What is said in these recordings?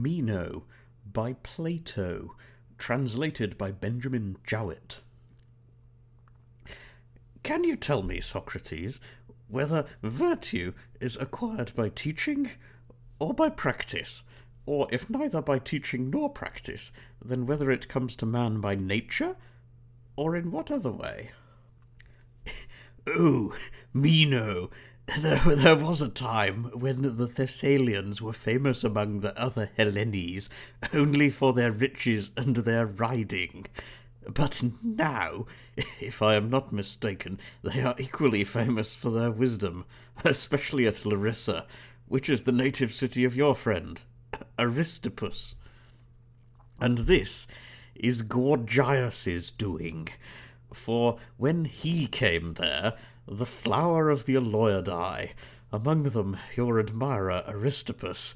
Meno by Plato, translated by Benjamin Jowett. Can you tell me, Socrates, whether virtue is acquired by teaching or by practice? Or if neither by teaching nor practice, then whether it comes to man by nature or in what other way? oh, Meno, there, there was a time when the Thessalians were famous among the other Hellenes only for their riches and their riding. But now, if I am not mistaken, they are equally famous for their wisdom, especially at Larissa, which is the native city of your friend, Aristippus. And this is Gorgias's doing, for when he came there, the flower of the Aleuadae, among them your admirer Aristippus,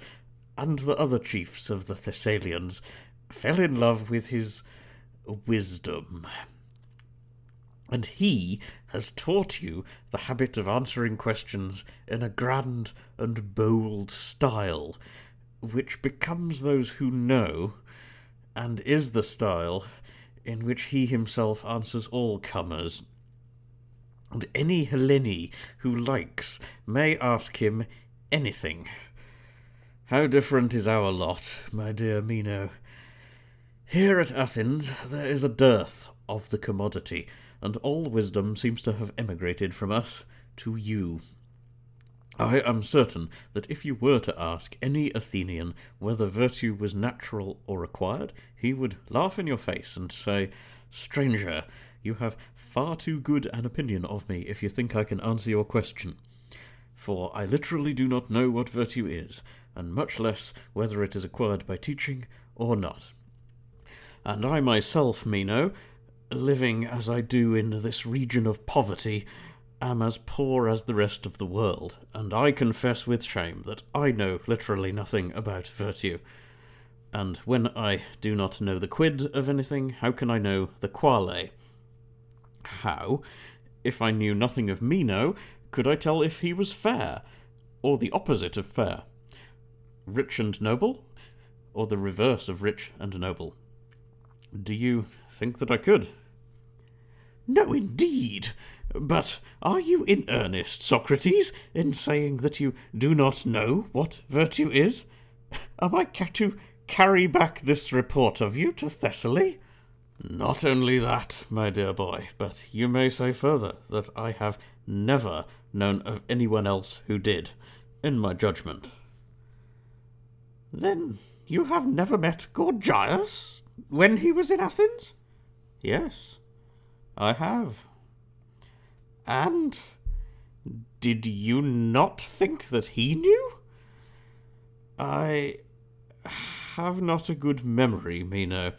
and the other chiefs of the Thessalians, fell in love with his wisdom. And he has taught you the habit of answering questions in a grand and bold style, which becomes those who know, and is the style in which he himself answers all comers and any Hellene who likes may ask him anything. How different is our lot, my dear Meno. Here at Athens there is a dearth of the commodity, and all wisdom seems to have emigrated from us to you. I am certain that if you were to ask any Athenian whether virtue was natural or acquired, he would laugh in your face and say, Stranger, you have far too good an opinion of me if you think I can answer your question. For I literally do not know what virtue is, and much less whether it is acquired by teaching or not. And I myself, Meno, living as I do in this region of poverty, am as poor as the rest of the world, and I confess with shame that I know literally nothing about virtue. And when I do not know the quid of anything, how can I know the quale? How, if I knew nothing of Meno, could I tell if he was fair, or the opposite of fair? Rich and noble, or the reverse of rich and noble? Do you think that I could? No, indeed. But are you in earnest, Socrates, in saying that you do not know what virtue is? Am I to carry back this report of you to Thessaly? Not only that, my dear boy, but you may say further that I have never known of anyone else who did, in my judgment. Then you have never met Gorgias when he was in Athens? Yes, I have. And did you not think that he knew? I have not a good memory, Meno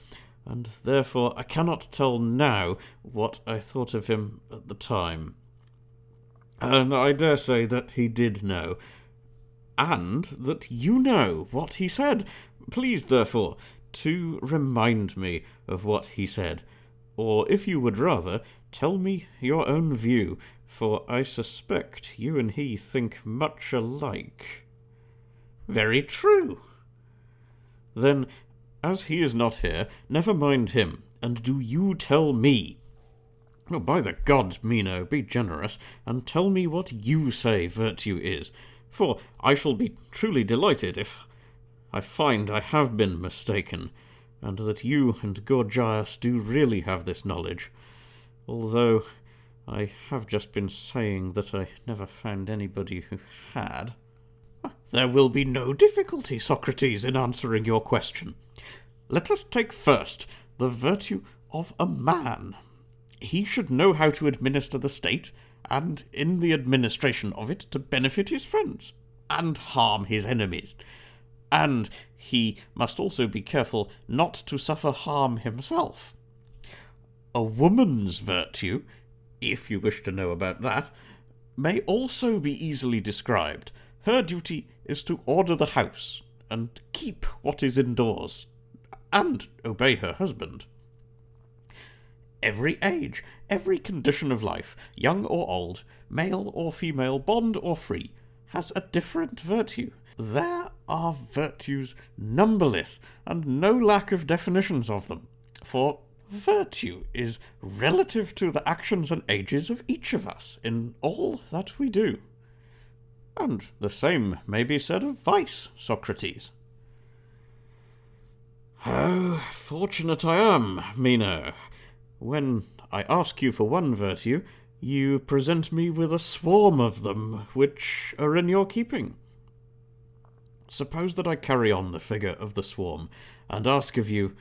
and therefore I cannot tell now what I thought of him at the time. And I dare say that he did know, and that you know what he said. Please, therefore, to remind me of what he said, or if you would rather, tell me your own view, for I suspect you and he think much alike. Very true. Then as he is not here, never mind him, and do you tell me. Oh, by the gods, Meno, be generous, and tell me what you say virtue is, for I shall be truly delighted if I find I have been mistaken, and that you and Gorgias do really have this knowledge, although I have just been saying that I never found anybody who had. There will be no difficulty, Socrates, in answering your question. Let us take first the virtue of a man. He should know how to administer the state, and in the administration of it to benefit his friends, and harm his enemies. And he must also be careful not to suffer harm himself. A woman's virtue, if you wish to know about that, may also be easily described. Her duty is to order the house, and keep what is indoors, and obey her husband. Every age, every condition of life, young or old, male or female, bond or free, has a different virtue. There are virtues numberless, and no lack of definitions of them. For virtue is relative to the actions and ages of each of us in all that we do. And the same may be said of vice, Socrates. How fortunate I am, Meno. When I ask you for one virtue, you present me with a swarm of them which are in your keeping. Suppose that I carry on the figure of the swarm and ask of you,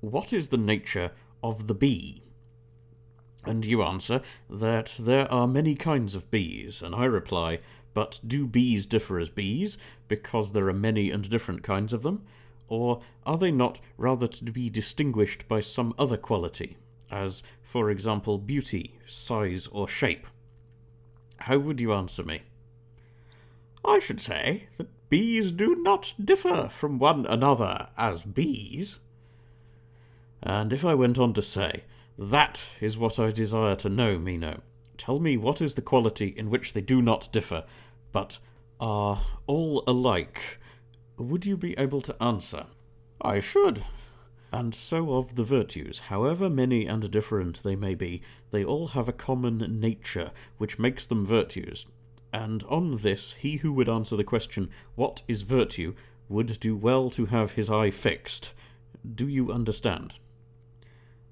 What is the nature of the bee? And you answer that there are many kinds of bees, and I reply, But do bees differ as bees, because there are many and different kinds of them? Or are they not rather to be distinguished by some other quality, as, for example, beauty, size, or shape. How would you answer me? I should say that bees do not differ from one another as bees. And if I went on to say, That is what I desire to know, Meno. Tell me what is the quality in which they do not differ, but are all alike, would you be able to answer? I should, and so of the virtues, however many and different they may be, they all have a common nature which makes them virtues. And on this, he who would answer the question, What is virtue? would do well to have his eye fixed. Do you understand?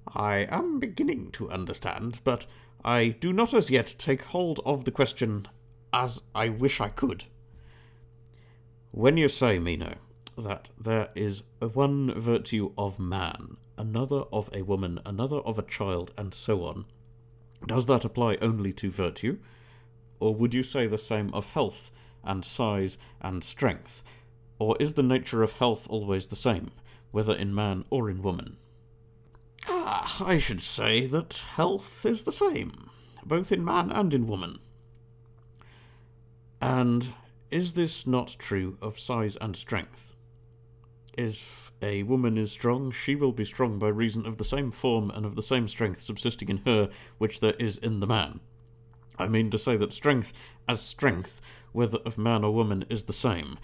I am beginning to understand, but I do not as yet take hold of the question as I wish I could. When you say, Meno, that there is one virtue of man, another of a woman, another of a child, and so on. Does that apply only to virtue? Or would you say the same of health, and size, and strength? Or is the nature of health always the same, whether in man or in woman? Ah, I should say that health is the same, both in man and in woman. And is this not true of size and strength? if a woman is strong, she will be strong by reason of the same form and of the same strength subsisting in her which there is in the man. I mean to say that strength as strength, whether of man or woman, is the same.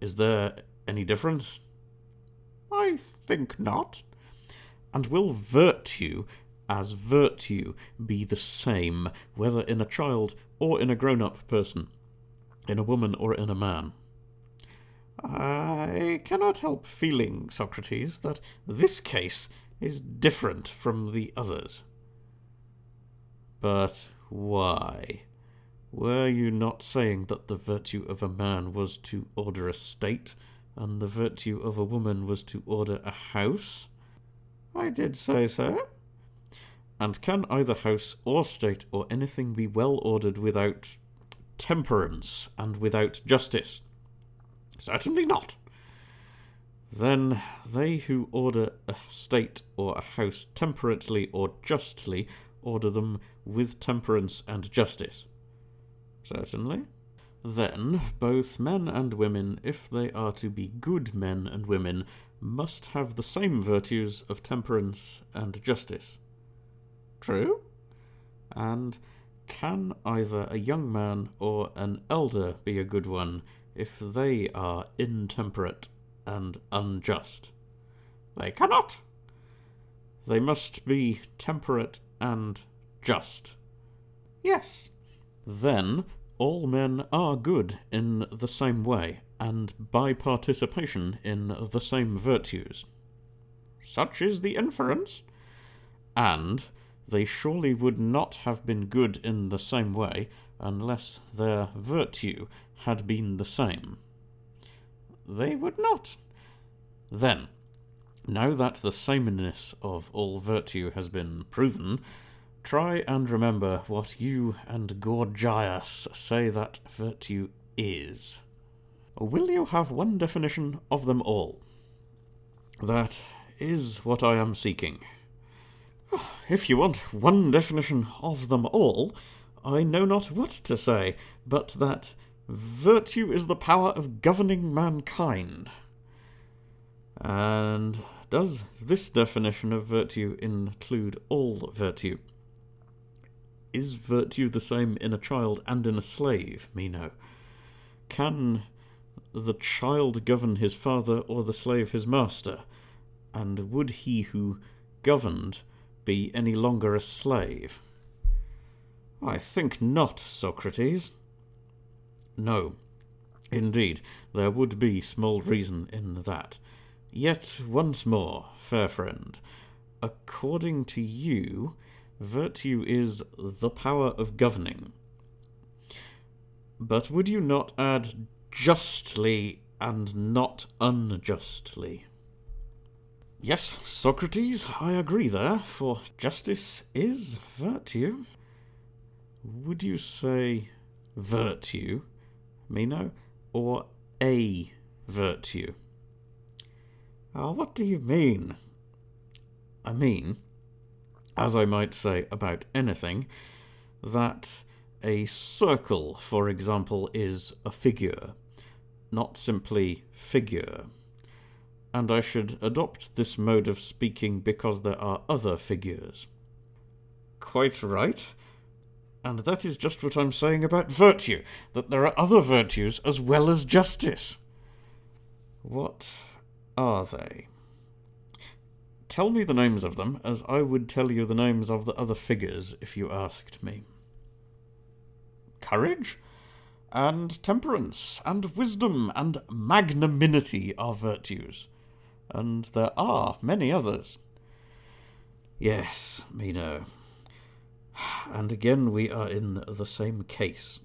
Is there any difference? I think not. And will virtue as virtue be the same, whether in a child or in a grown up person, in a woman or in a man? I cannot help feeling, Socrates, that this case is different from the others. But why? Were you not saying that the virtue of a man was to order a state, and the virtue of a woman was to order a house? I did say so. And can either house or state or anything be well ordered without temperance and without justice? Certainly not. Then they who order a state or a house temperately or justly order them with temperance and justice. Certainly. Then both men and women, if they are to be good men and women, must have the same virtues of temperance and justice. True. And can either a young man or an elder be a good one if they are intemperate and unjust? They cannot. They must be temperate and just. Yes. Then all men are good in the same way, and by participation in the same virtues. Such is the inference. And they surely would not have been good in the same way unless their virtue had been the same. They would not. Then, now that the sameness of all virtue has been proven, try and remember what you and Gorgias say that virtue is. Will you have one definition of them all? That is what I am seeking. If you want one definition of them all, I know not what to say, but that virtue is the power of governing mankind. And does this definition of virtue include all virtue? Is virtue the same in a child and in a slave, Meno? Can the child govern his father or the slave his master? And would he who governed be any longer a slave? I think not, Socrates. No, indeed, there would be small reason in that. Yet once more, fair friend, according to you, virtue is the power of governing. But would you not add justly and not unjustly? Yes, Socrates, I agree there, for justice is virtue. Would you say virtue, Meno, or a virtue? Ah, what do you mean? I mean, as I might say about anything, that a circle, for example, is a figure, not simply figure. And I should adopt this mode of speaking because there are other figures. Quite right. And that is just what I'm saying about virtue, that there are other virtues as well as justice. What are they? Tell me the names of them, as I would tell you the names of the other figures if you asked me. Courage, and temperance, and wisdom, and magnanimity are virtues, and there are many others. Yes, Meno. And again we are in the same case.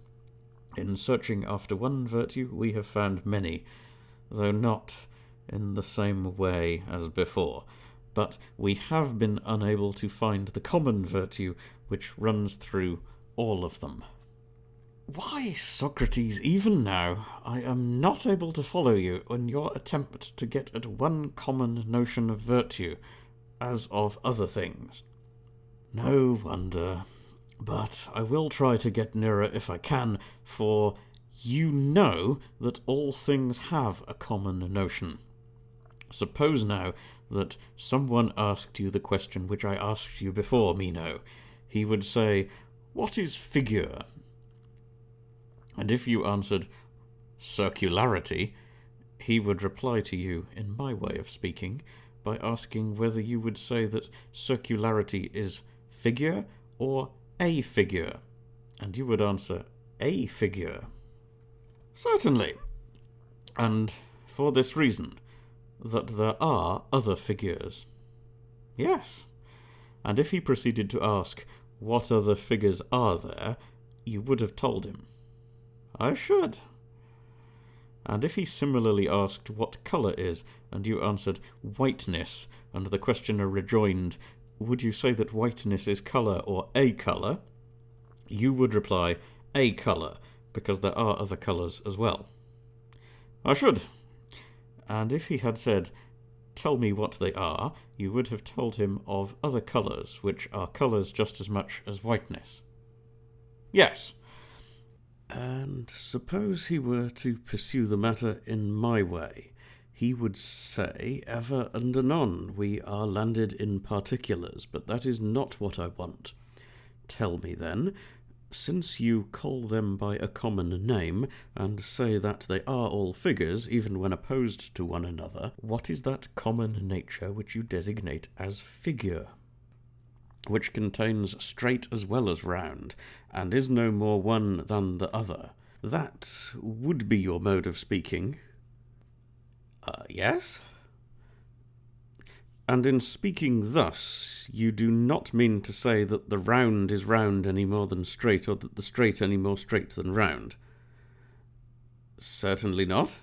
In searching after one virtue, we have found many, though not in the same way as before. But we have been unable to find the common virtue which runs through all of them. Why, Socrates, even now, I am not able to follow you in your attempt to get at one common notion of virtue, as of other things. No wonder. But I will try to get nearer if I can, for you know that all things have a common notion. Suppose now that someone asked you the question which I asked you before, Meno. He would say, What is figure? And if you answered, Circularity, he would reply to you, in my way of speaking, by asking whether you would say that circularity is figure or a figure. And you would answer, A figure. Certainly. And for this reason that there are other figures. Yes. And if he proceeded to ask, What other figures are there? you would have told him. I should. And if he similarly asked what colour is, and you answered whiteness, and the questioner rejoined, Would you say that whiteness is colour or a colour? you would reply, A colour, because there are other colours as well. I should and if he had said, Tell me what they are, you would have told him of other colours, which are colours just as much as whiteness. Yes. And suppose he were to pursue the matter in my way, he would say, Ever and anon we are landed in particulars, but that is not what I want. Tell me then, since you call them by a common name, and say that they are all figures, even when opposed to one another, what is that common nature which you designate as figure? Which contains straight as well as round, and is no more one than the other. That would be your mode of speaking. Uh, yes? And in speaking thus, you do not mean to say that the round is round any more than straight, or that the straight any more straight than round. Certainly not.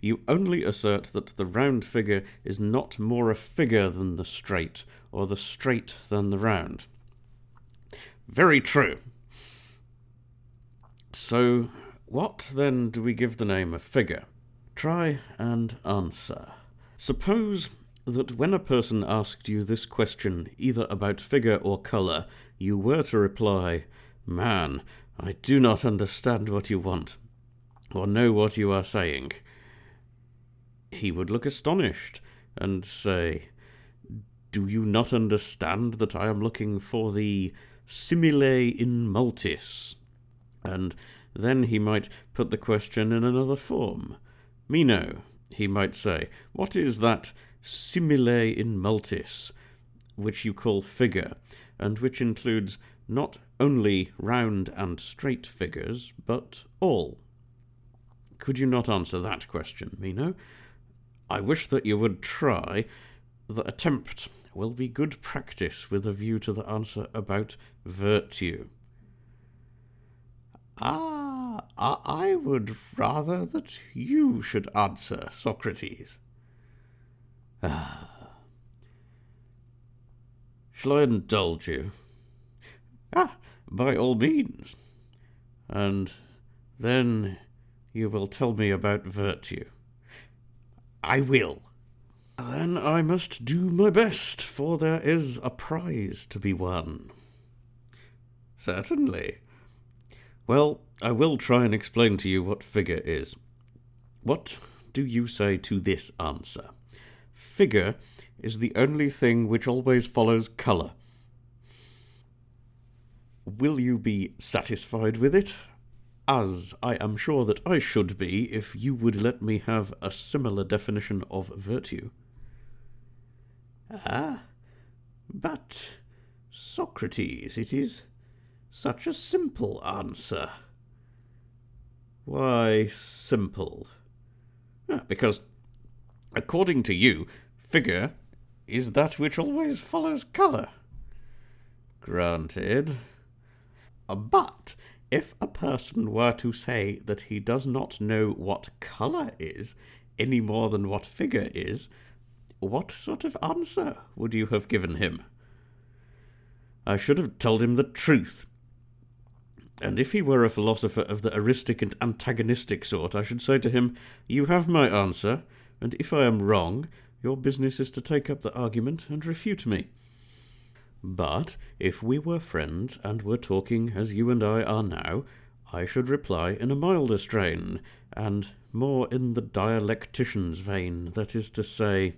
You only assert that the round figure is not more a figure than the straight, or the straight than the round. Very true. So, what then do we give the name of figure? Try and answer. Suppose that when a person asked you this question, either about figure or colour, you were to reply, Man, I do not understand what you want, or know what you are saying, he would look astonished and say, Do you not understand that I am looking for the simile in multis? And then he might put the question in another form. Meno, he might say, what is that simile in multis, which you call figure, and which includes not only round and straight figures, but all? Could you not answer that question, Meno? I wish that you would try. The attempt will be good practice with a view to the answer about virtue. Ah, I would rather that you should answer, Socrates. Ah. Shall I indulge you? Ah, by all means. And then you will tell me about virtue. I will. Then I must do my best, for there is a prize to be won. Certainly. Well, I will try and explain to you what figure is. What do you say to this answer? Figure is the only thing which always follows colour. Will you be satisfied with it? As I am sure that I should be if you would let me have a similar definition of virtue. Ah, but, Socrates, it is such a simple answer. Why simple? Ah, because, according to you, figure is that which always follows colour. Granted. But if a person were to say that he does not know what colour is any more than what figure is, what sort of answer would you have given him? I should have told him the truth, and if he were a philosopher of the eristic and antagonistic sort, I should say to him, You have my answer, and if I am wrong, your business is to take up the argument and refute me. But if we were friends and were talking as you and I are now, I should reply in a milder strain, and more in the dialectician's vein, that is to say,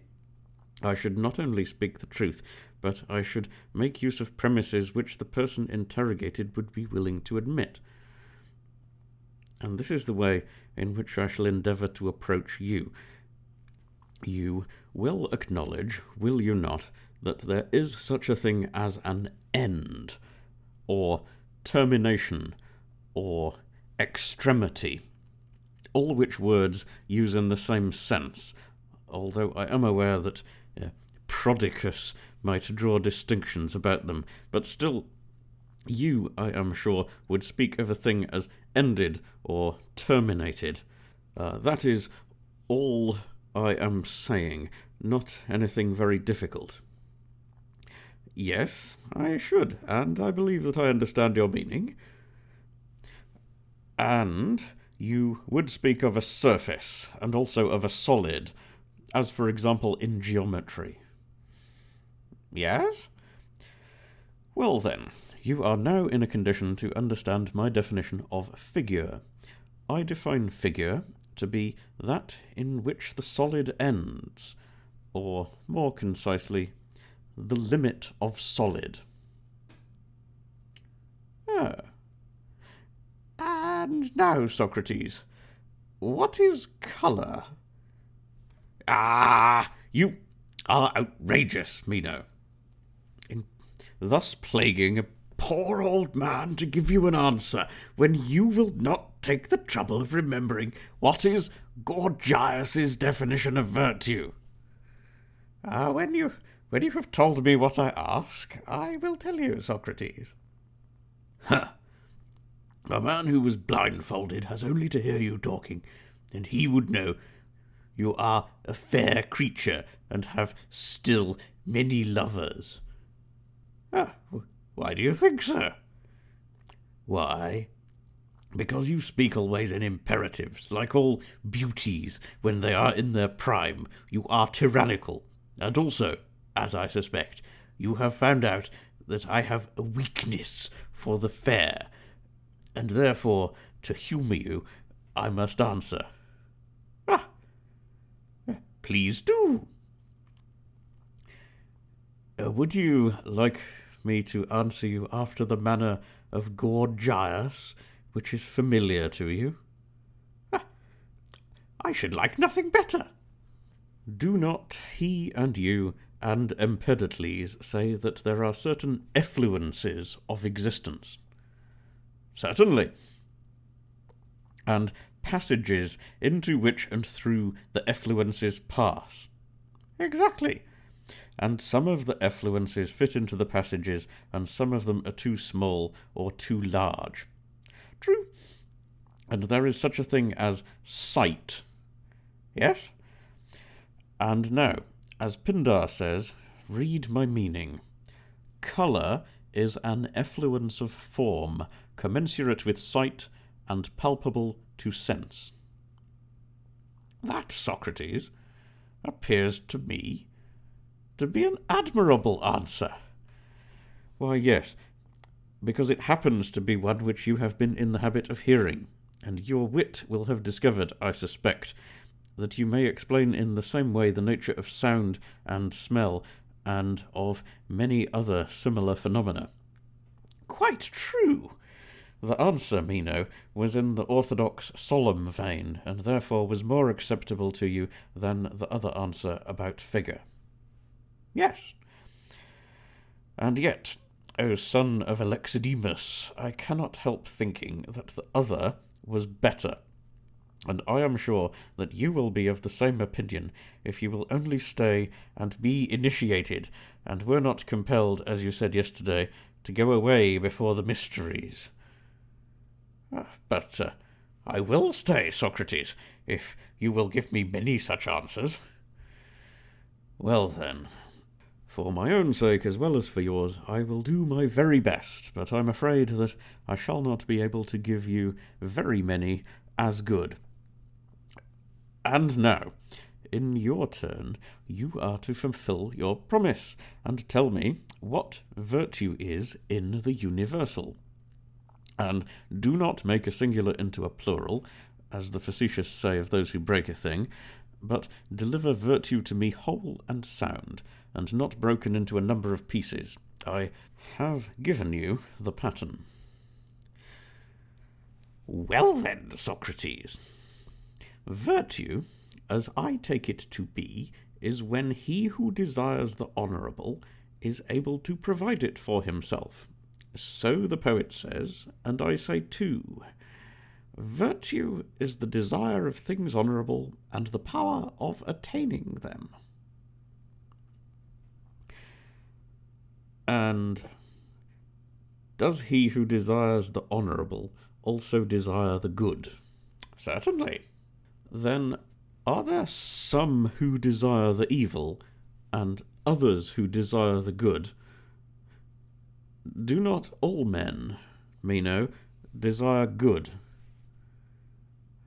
I should not only speak the truth, but I should make use of premises which the person interrogated would be willing to admit. And this is the way in which I shall endeavour to approach you. You will acknowledge, will you not, that there is such a thing as an end, or termination, or extremity, all which words use in the same sense, although I am aware that uh, Prodicus might draw distinctions about them, but still, you, I am sure, would speak of a thing as ended or terminated. Uh, that is all I am saying, not anything very difficult. Yes, I should, and I believe that I understand your meaning. And you would speak of a surface, and also of a solid, as for example in geometry. Yes? Well then, you are now in a condition to understand my definition of figure. I define figure to be that in which the solid ends, or more concisely, the limit of solid. Ah. And now, Socrates, what is colour? Ah, you are outrageous, Meno In thus plaguing a poor old man to give you an answer when you will not take the trouble of remembering what is Gorgias's definition of virtue. Ah, when you when you have told me what I ask, I will tell you, Socrates. Ha! A man who was blindfolded has only to hear you talking, and he would know you are a fair creature and have still many lovers. Ah, why do you think so? Why? Because you speak always in imperatives, like all beauties when they are in their prime. You are tyrannical. And also, as I suspect, you have found out that I have a weakness for the fair, and therefore, to humour you, I must answer. Ah, please do. Uh, would you like me to answer you after the manner of Gorgias, which is familiar to you? Ah, I should like nothing better. Do not he and you and Empedocles say that there are certain effluences of existence? Certainly. And passages into which and through the effluences pass? Exactly. And some of the effluences fit into the passages, and some of them are too small or too large. True. And there is such a thing as sight. Yes? And now, as Pindar says, read my meaning. Colour is an effluence of form, commensurate with sight and palpable to sense. That, Socrates, appears to me to be an admirable answer. Why, yes, because it happens to be one which you have been in the habit of hearing, and your wit will have discovered, I suspect, that you may explain in the same way the nature of sound and smell and of many other similar phenomena. Quite true. The answer, Meno, was in the orthodox solemn vein, and therefore was more acceptable to you than the other answer about figure. Yes. And yet, O son of Alexidemus, I cannot help thinking that the other was better and I am sure that you will be of the same opinion if you will only stay and be initiated, and were not compelled, as you said yesterday, to go away before the mysteries. Ah, but uh, I will stay, Socrates, if you will give me many such answers. Well, then, for my own sake as well as for yours, I will do my very best, but I'm afraid that I shall not be able to give you very many as good. And now, in your turn, you are to fulfill your promise and tell me what virtue is in the universal. And do not make a singular into a plural, as the facetious say of those who break a thing, but deliver virtue to me whole and sound, and not broken into a number of pieces. I have given you the pattern. Well then, Socrates, Virtue, as I take it to be, is when he who desires the honourable is able to provide it for himself. So the poet says, and I say too. Virtue is the desire of things honourable and the power of attaining them. And does he who desires the honourable also desire the good? Certainly then are there some who desire the evil, and others who desire the good? Do not all men, Meno, desire good?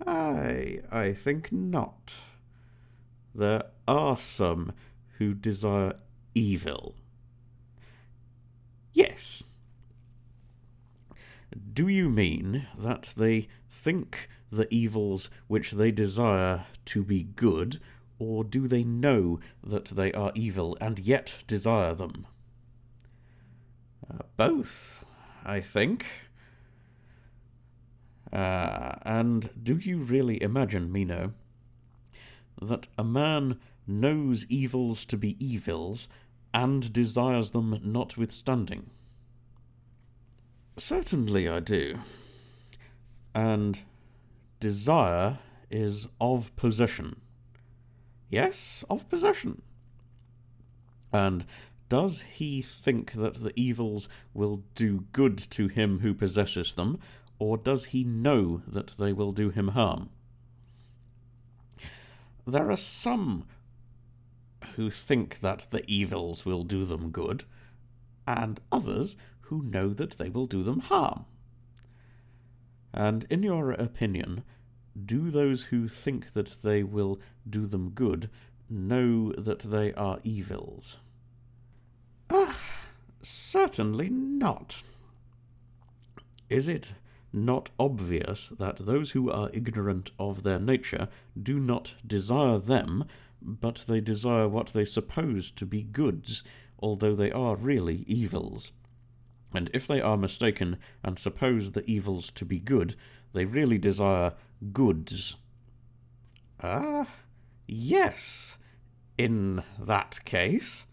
I, I think not. There are some who desire evil. Yes. Do you mean that they think the evils which they desire to be good, or do they know that they are evil and yet desire them? Uh, both, I think. Uh, and do you really imagine, Meno, that a man knows evils to be evils and desires them notwithstanding? Certainly I do. And desire is of possession. Yes, of possession. And does he think that the evils will do good to him who possesses them, or does he know that they will do him harm? There are some who think that the evils will do them good, and others who know that they will do them harm. And in your opinion, do those who think that they will do them good know that they are evils? Ah, certainly not. Is it not obvious that those who are ignorant of their nature do not desire them, but they desire what they suppose to be goods, although they are really evils? And if they are mistaken and suppose the evils to be good, they really desire goods. Ah, yes, in that case.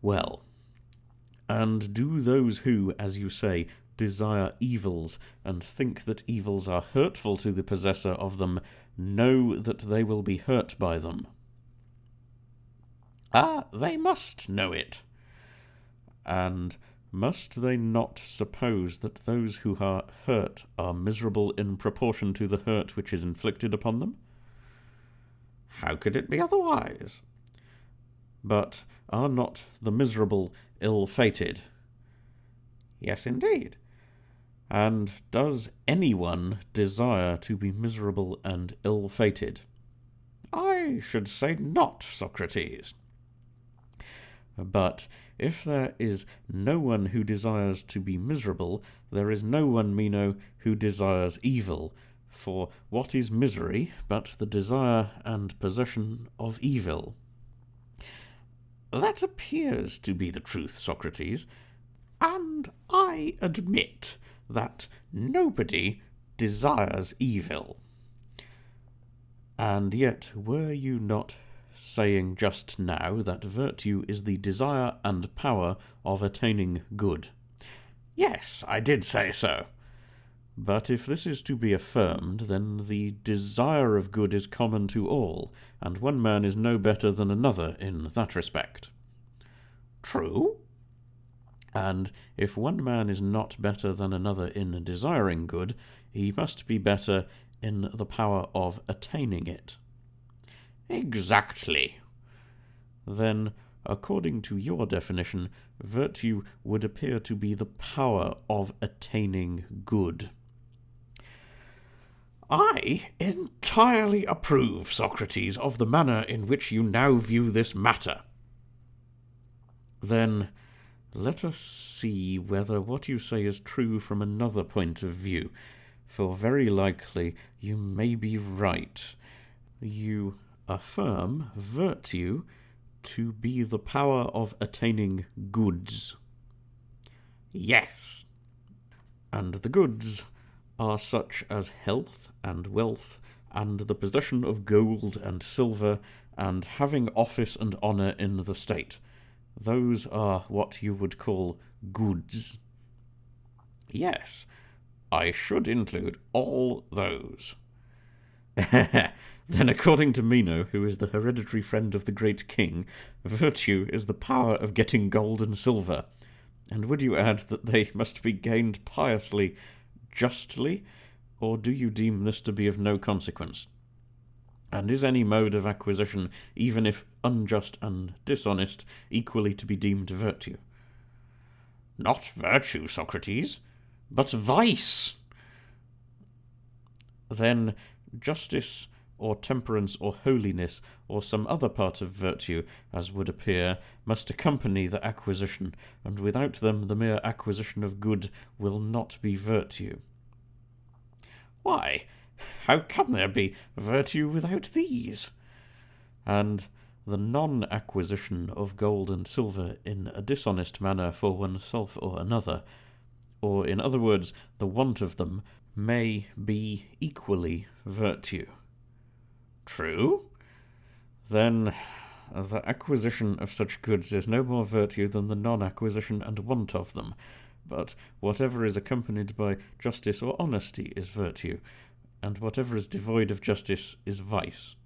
Well, and do those who, as you say, desire evils and think that evils are hurtful to the possessor of them know that they will be hurt by them? Ah, they must know it. And must they not suppose that those who are hurt are miserable in proportion to the hurt which is inflicted upon them? How could it be otherwise? But are not the miserable ill fated? Yes, indeed. And does anyone desire to be miserable and ill fated? I should say not, Socrates. But if there is no one who desires to be miserable, there is no one, Meno, who desires evil. For what is misery but the desire and possession of evil? That appears to be the truth, Socrates, and I admit that nobody desires evil. And yet, were you not saying just now that virtue is the desire and power of attaining good. Yes, I did say so. But if this is to be affirmed, then the desire of good is common to all, and one man is no better than another in that respect. True. And if one man is not better than another in desiring good, he must be better in the power of attaining it. Exactly. Then, according to your definition, virtue would appear to be the power of attaining good. I entirely approve, Socrates, of the manner in which you now view this matter. Then let us see whether what you say is true from another point of view, for very likely you may be right. You affirm virtue to be the power of attaining goods. Yes. And the goods are such as health and wealth, and the possession of gold and silver, and having office and honour in the state. Those are what you would call goods. Yes, I should include all those. Then, according to Meno, who is the hereditary friend of the great king, virtue is the power of getting gold and silver. And would you add that they must be gained piously, justly, or do you deem this to be of no consequence? And is any mode of acquisition, even if unjust and dishonest, equally to be deemed virtue? Not virtue, Socrates, but vice. Then justice or temperance or holiness or some other part of virtue, as would appear, must accompany the acquisition, and without them the mere acquisition of good will not be virtue. Why, how can there be virtue without these? And the non acquisition of gold and silver in a dishonest manner for oneself or another, or in other words, the want of them, may be equally virtue. True. Then the acquisition of such goods is no more virtue than the non acquisition and want of them. But whatever is accompanied by justice or honesty is virtue, and whatever is devoid of justice is vice.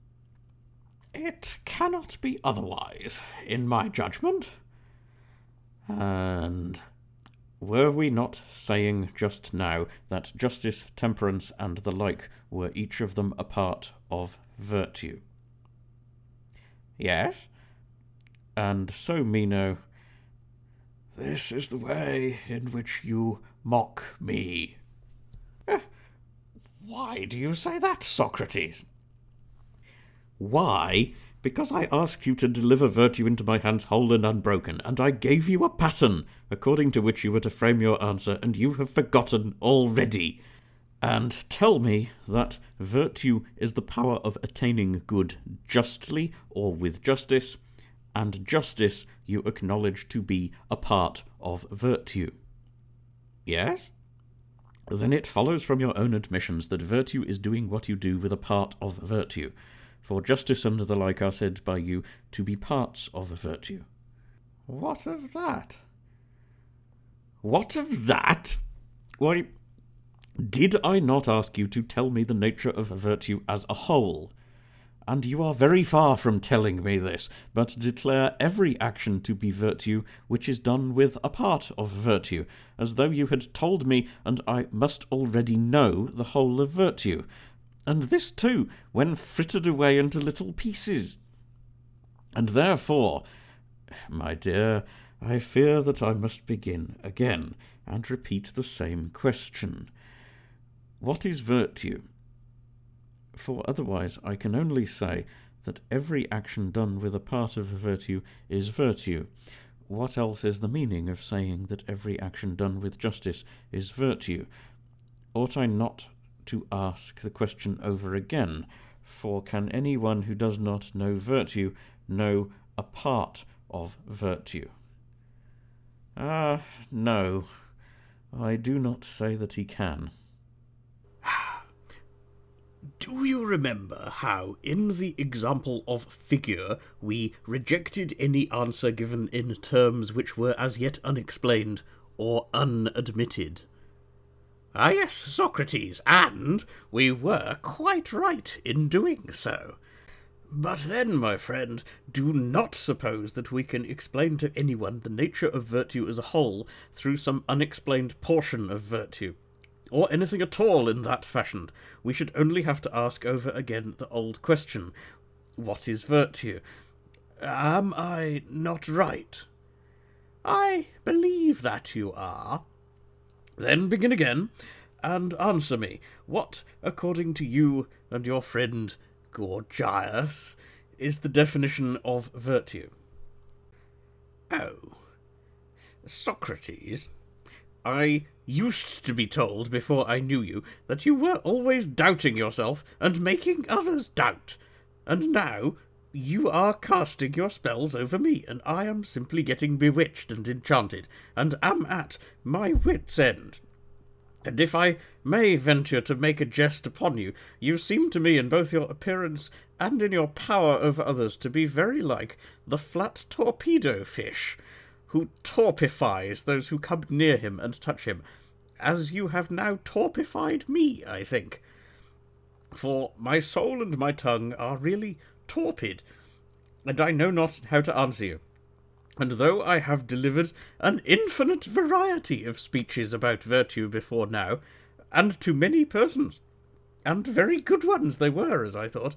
It cannot be otherwise, in my judgment. And were we not saying just now that justice, temperance, and the like were each of them a part of virtue. Yes? And so, Meno, this is the way in which you mock me. Eh, why do you say that, Socrates? Why? Because I asked you to deliver virtue into my hands whole and unbroken, and I gave you a pattern according to which you were to frame your answer, and you have forgotten already and tell me that virtue is the power of attaining good justly or with justice, and justice you acknowledge to be a part of virtue. Yes? then it follows from your own admissions that virtue is doing what you do with a part of virtue. For justice and the like are said by you to be parts of virtue. What of that? What of that? Why, did I not ask you to tell me the nature of virtue as a whole? And you are very far from telling me this, but declare every action to be virtue which is done with a part of virtue, as though you had told me, and I must already know, the whole of virtue. And this too, when frittered away into little pieces. And therefore, my dear, I fear that I must begin again and repeat the same question. What is virtue? for otherwise I can only say that every action done with a part of a virtue is virtue. What else is the meaning of saying that every action done with justice is virtue? Ought I not to ask the question over again? For can anyone who does not know virtue know a part of virtue? Ah, no, I do not say that he can. Do you remember how, in the example of figure, we rejected any answer given in terms which were as yet unexplained or unadmitted? Ah, yes, Socrates, and we were quite right in doing so. But then, my friend, do not suppose that we can explain to anyone the nature of virtue as a whole through some unexplained portion of virtue or anything at all in that fashion. We should only have to ask over again the old question What is virtue? Am I not right? I believe that you are. Then begin again, and answer me. What, according to you and your friend Gorgias, is the definition of virtue? Oh, Socrates, I used to be told before I knew you that you were always doubting yourself and making others doubt. And now you are casting your spells over me, and I am simply getting bewitched and enchanted, and am at my wits' end. And if I may venture to make a jest upon you, you seem to me in both your appearance and in your power over others to be very like the flat torpedo fish who torpifies those who come near him and touch him, as you have now torpified me, I think. For my soul and my tongue are really torpid, and I know not how to answer you. And though I have delivered an infinite variety of speeches about virtue before now, and to many persons, and very good ones they were, as I thought,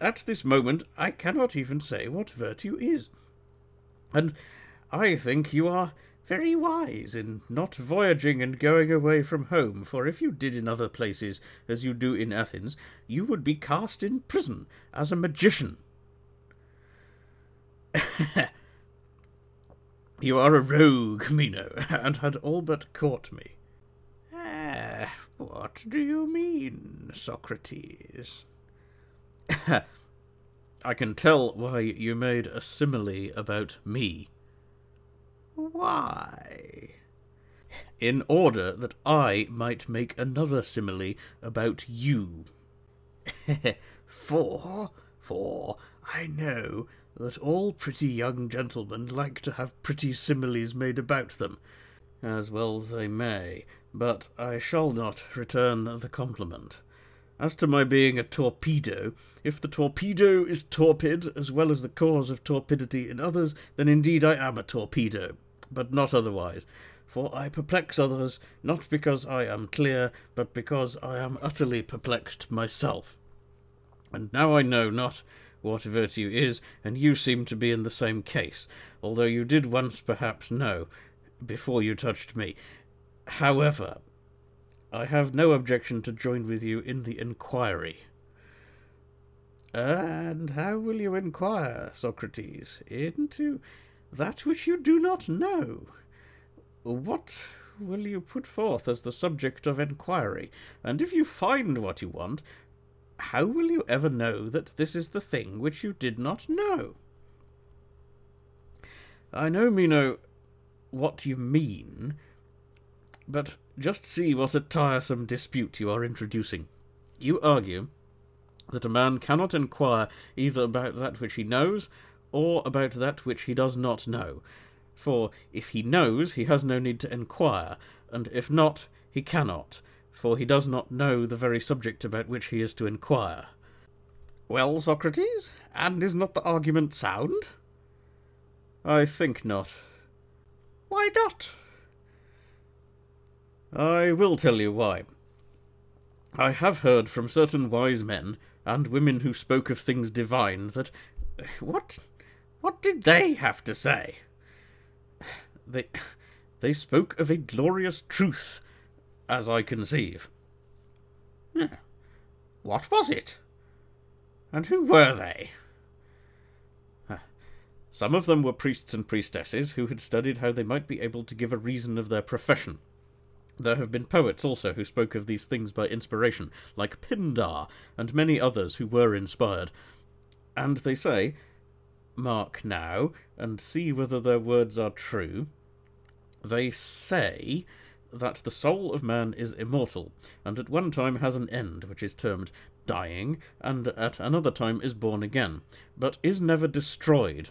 at this moment I cannot even say what virtue is. And I think you are very wise in not voyaging and going away from home, for if you did in other places as you do in Athens, you would be cast in prison as a magician. you are a rogue, Meno, and had all but caught me. Ah, what do you mean, Socrates? I can tell why you made a simile about me. Why? In order that I might make another simile about you. for, for I know that all pretty young gentlemen like to have pretty similes made about them, as well they may, but I shall not return the compliment. As to my being a torpedo, if the torpedo is torpid as well as the cause of torpidity in others, then indeed I am a torpedo but not otherwise. For I perplex others, not because I am clear, but because I am utterly perplexed myself. And now I know not what virtue is, and you seem to be in the same case, although you did once perhaps know, before you touched me. However, I have no objection to join with you in the inquiry. And how will you inquire, Socrates? Into that which you do not know. What will you put forth as the subject of enquiry? And if you find what you want, how will you ever know that this is the thing which you did not know? I know, Meno, what you mean, But just see what a tiresome dispute you are introducing. You argue that a man cannot inquire either about that which he knows or about that which he does not know. For if he knows, he has no need to inquire, and if not, he cannot, for he does not know the very subject about which he is to inquire. Well, Socrates, and is not the argument sound? I think not. Why not? I will tell you why. I have heard from certain wise men and women who spoke of things divine that what what did they have to say? They they spoke of a glorious truth, as I conceive. What was it? And who were they? Some of them were priests and priestesses who had studied how they might be able to give a reason of their profession. There have been poets also who spoke of these things by inspiration, like Pindar, and many others who were inspired. And they say, mark now, and see whether their words are true, they say that the soul of man is immortal, and at one time has an end, which is termed dying, and at another time is born again, but is never destroyed,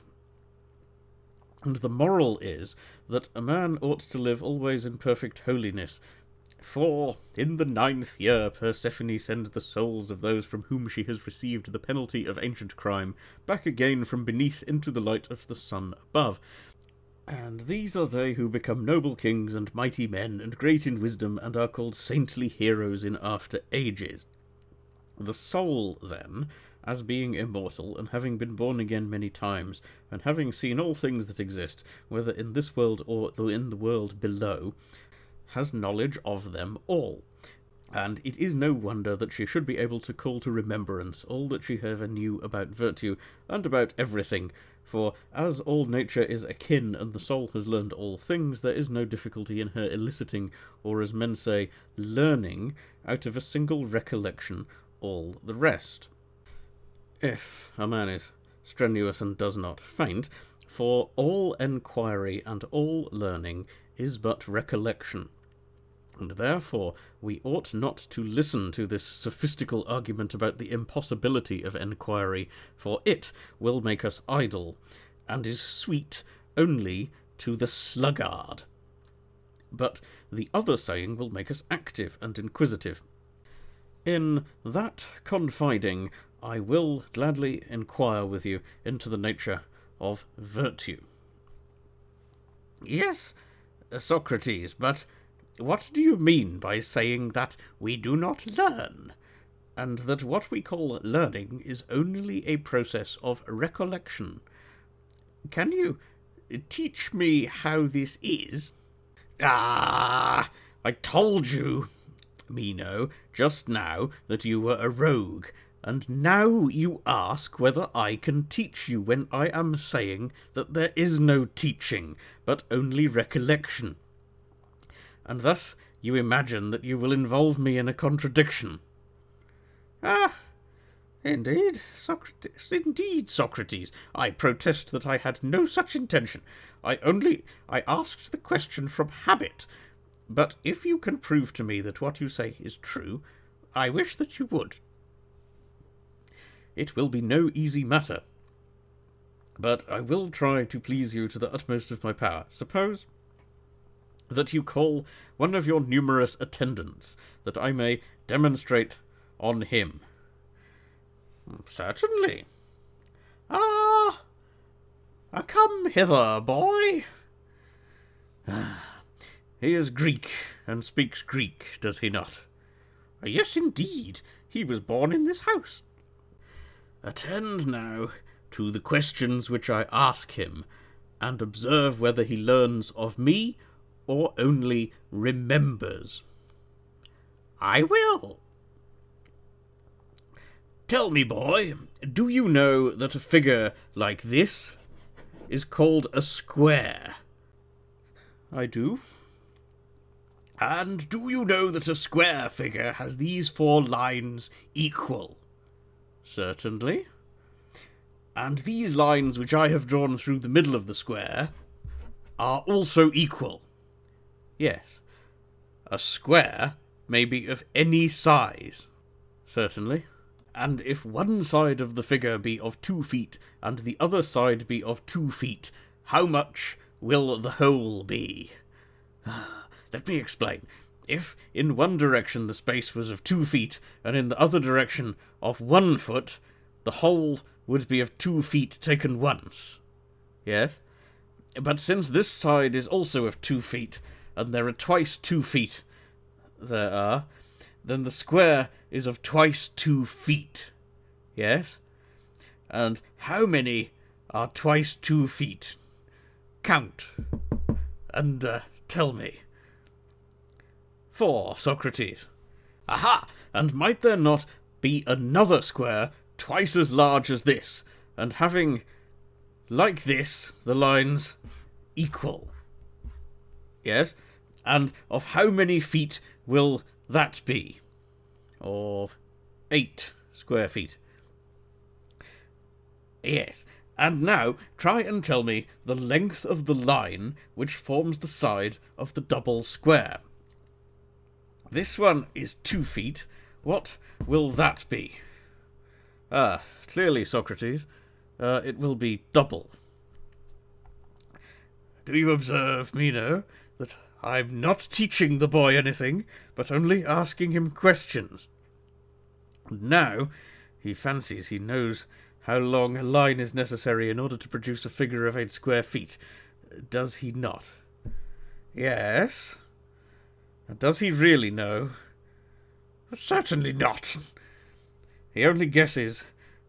and the moral is that a man ought to live always in perfect holiness. For in the ninth year Persephone sends the souls of those from whom she has received the penalty of ancient crime back again from beneath into the light of the sun above. And these are they who become noble kings and mighty men and great in wisdom and are called saintly heroes in after ages. The soul, then, as being immortal, and having been born again many times, and having seen all things that exist, whether in this world or in the world below, has knowledge of them all. And it is no wonder that she should be able to call to remembrance all that she ever knew about virtue, and about everything, for as all nature is akin, and the soul has learned all things, there is no difficulty in her eliciting, or as men say, learning, out of a single recollection all the rest if a man is strenuous and does not faint, for all enquiry and all learning is but recollection. And therefore we ought not to listen to this sophistical argument about the impossibility of enquiry, for it will make us idle, and is sweet only to the sluggard. But the other saying will make us active and inquisitive. In that confiding I will gladly inquire with you into the nature of virtue. Yes, Socrates, but what do you mean by saying that we do not learn, and that what we call learning is only a process of recollection? Can you teach me how this is? Ah, I told you, Meno, just now, that you were a rogue, and now you ask whether I can teach you when I am saying that there is no teaching, but only recollection. And thus you imagine that you will involve me in a contradiction. Ah, indeed, Socrates, indeed, Socrates. I protest that I had no such intention. I only I asked the question from habit. But if you can prove to me that what you say is true, I wish that you would it will be no easy matter. But I will try to please you to the utmost of my power. Suppose that you call one of your numerous attendants, that I may demonstrate on him. Certainly. Ah, ah come hither, boy. he is Greek, and speaks Greek, does he not? Yes, indeed. He was born in this house. Attend now to the questions which I ask him, and observe whether he learns of me or only remembers. I will. Tell me, boy, do you know that a figure like this is called a square? I do. And do you know that a square figure has these four lines equal? Certainly. And these lines which I have drawn through the middle of the square are also equal. Yes. a square may be of any size. Certainly. And if one side of the figure be of two feet, and the other side be of two feet, how much will the whole be? Let me explain. If in one direction the space was of two feet, and in the other direction of one foot, the whole would be of two feet taken once. Yes? But since this side is also of two feet, and there are twice two feet, there are, then the square is of twice two feet. Yes? And how many are twice two feet? Count. And uh, tell me. Four, Socrates. Aha! And might there not be another square twice as large as this, and having, like this, the lines equal? Yes? And of how many feet will that be? Of eight square feet. Yes. And now try and tell me the length of the line which forms the side of the double square. This one is two feet. What will that be? Ah, clearly, Socrates. Uh, it will be double. Do you observe, Meno, that I'm not teaching the boy anything, but only asking him questions? Now he fancies he knows how long a line is necessary in order to produce a figure of eight square feet. Does he not? Yes. And Does he really know? Certainly not. He only guesses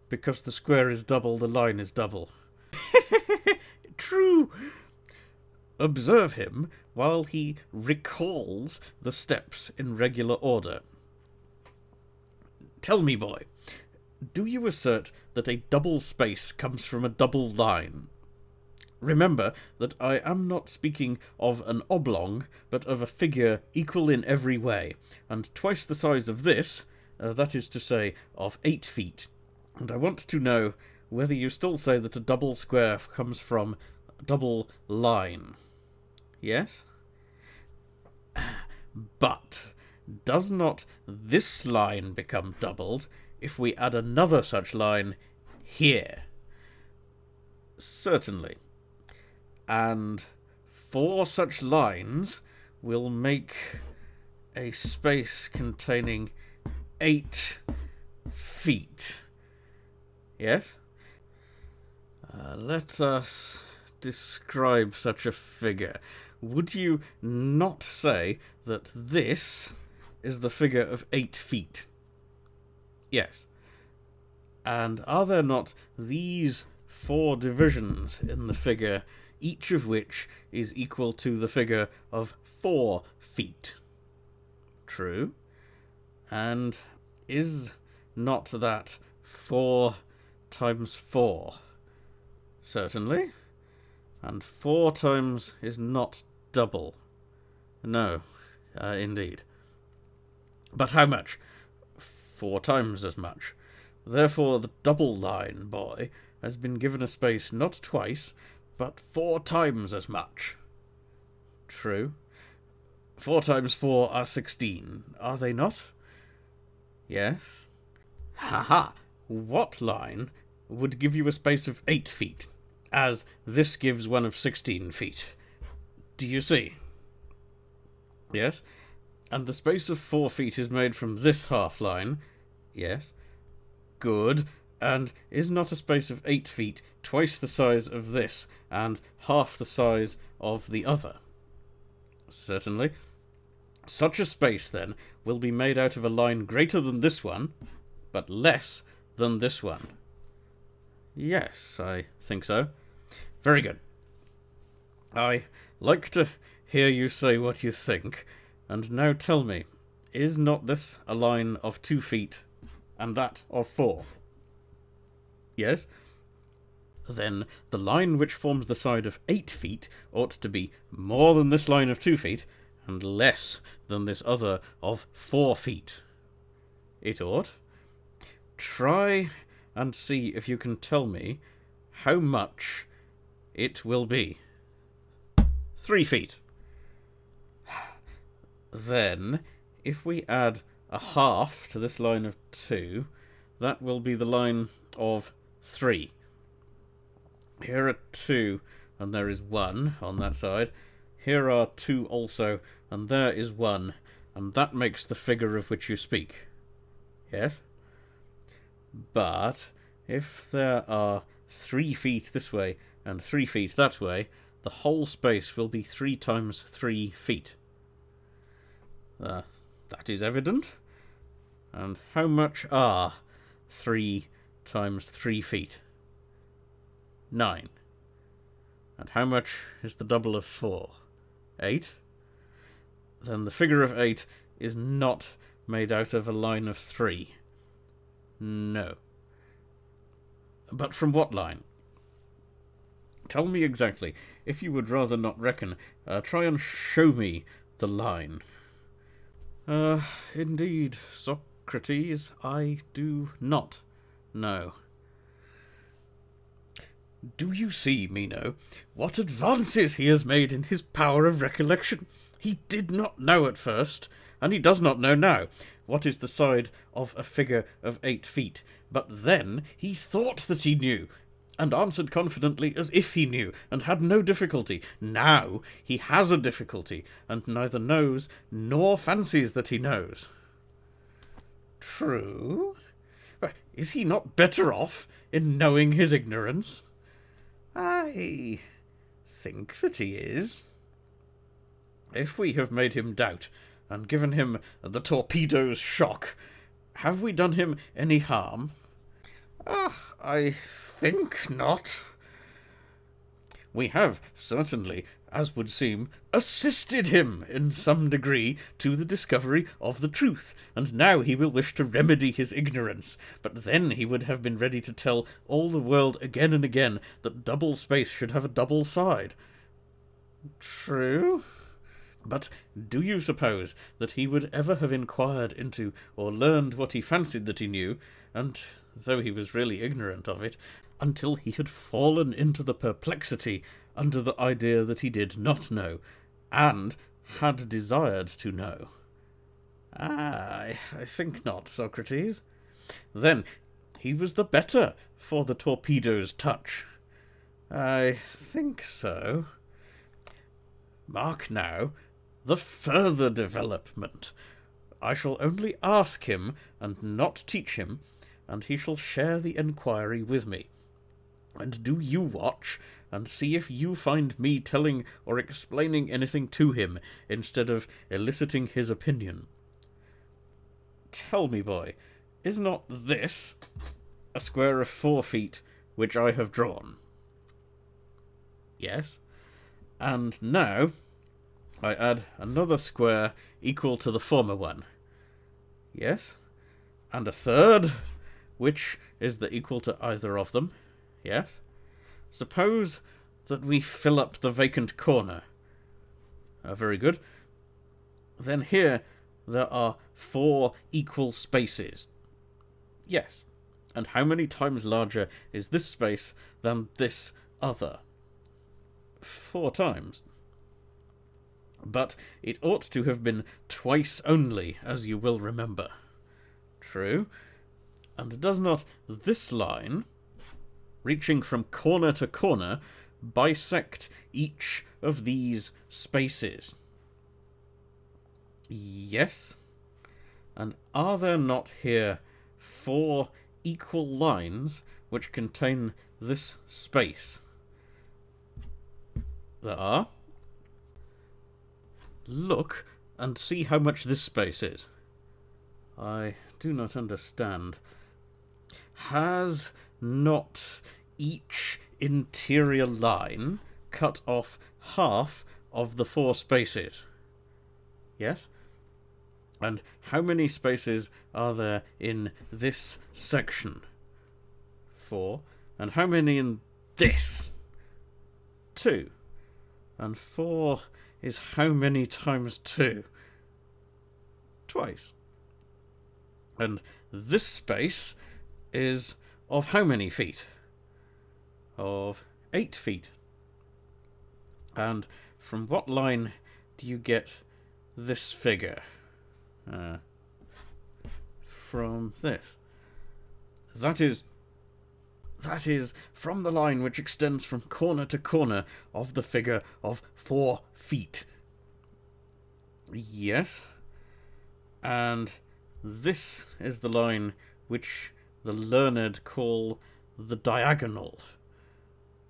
because the square is double, the line is double. True. Observe him while he recalls the steps in regular order. Tell me, boy, do you assert that a double space comes from a double line? Remember that I am not speaking of an oblong, but of a figure equal in every way, and twice the size of this, uh, that is to say, of eight feet. And I want to know whether you still say that a double square comes from double line. Yes? But does not this line become doubled if we add another such line here? Certainly. And four such lines will make a space containing eight feet. Yes? Uh, let us describe such a figure. Would you not say that this is the figure of eight feet? Yes. And are there not these four divisions in the figure, each of which is equal to the figure of four feet? True. And is not that four times four? Certainly. And four times is not double. No, uh, indeed. But how much? Four times as much. Therefore, the double line boy has been given a space not twice, but four times as much. True. Four times four are sixteen, are they not? Yes. Ha ha! What line would give you a space of eight feet, as this gives one of sixteen feet? Do you see? Yes. And the space of four feet is made from this half line. Yes. Good. And is not a space of eight feet twice the size of this and half the size of the other? Certainly. Such a space, then, will be made out of a line greater than this one, but less than this one. Yes, I think so. Very good. I like to hear you say what you think, and now tell me, is not this a line of two feet, and that of four? Yes? Then the line which forms the side of eight feet ought to be more than this line of two feet, and less than this other of four feet. It ought. Try and see if you can tell me how much it will be. Three feet. then if we add a half to this line of 2, that will be the line of 3. Here are 2, and there is 1 on that side. Here are 2 also, and there is 1, and that makes the figure of which you speak. Yes? But if there are 3 feet this way and 3 feet that way, the whole space will be 3 times 3 feet. Uh, that is evident. And how much are 3 times 3 feet? 9. And how much is the double of 4? 8? Then the figure of 8 is not made out of a line of 3. No. But from what line? Tell me exactly. If you would rather not reckon, uh, try and show me the line. Uh, indeed, Socrates, I do not know. Do you see, Meno, what advances he has made in his power of recollection? He did not know at first, and he does not know now, what is the side of a figure of eight feet. But then he thought that he knew, and answered confidently as if he knew, and had no difficulty. Now he has a difficulty, and neither knows nor fancies that he knows. True. Is he not better off in knowing his ignorance? I think that he is. If we have made him doubt, and given him the torpedo's shock, have we done him any harm? Ah, I think not. We have certainly, as would seem, assisted him in some degree to the discovery of the truth, and now he will wish to remedy his ignorance. But then he would have been ready to tell all the world again and again that double space should have a double side. True. But do you suppose that he would ever have inquired into or learned what he fancied that he knew, and though he was really ignorant of it, until he had fallen into the perplexity under the idea that he did not know, and had desired to know. I, I think not, Socrates. Then he was the better for the torpedo's touch. I think so. Mark now the further development. I shall only ask him and not teach him, and he shall share the enquiry with me. And do you watch, and see if you find me telling or explaining anything to him, instead of eliciting his opinion. Tell me, boy, is not this a square of four feet which I have drawn? Yes. And now I add another square equal to the former one. Yes. And a third, which is the equal to either of them. Yes. Suppose that we fill up the vacant corner. Uh, very good. Then here there are four equal spaces. Yes. And how many times larger is this space than this other? Four times. But it ought to have been twice only, as you will remember. True. And does not this line, reaching from corner to corner, bisect each of these spaces? Yes. And are there not here four equal lines which contain this space? There are. Look and see how much this space is. I do not understand. Has not each interior line cut off half of the four spaces? Yes? And how many spaces are there in this section? Four. And how many in this? Two. And four is how many times two? Twice. And this space is of how many feet? Of eight feet. And from what line do you get this figure. Uh, from this. That is. That is from the line which extends from corner to corner of the figure of four feet. Yes. And this is the line which the learned call the diagonal.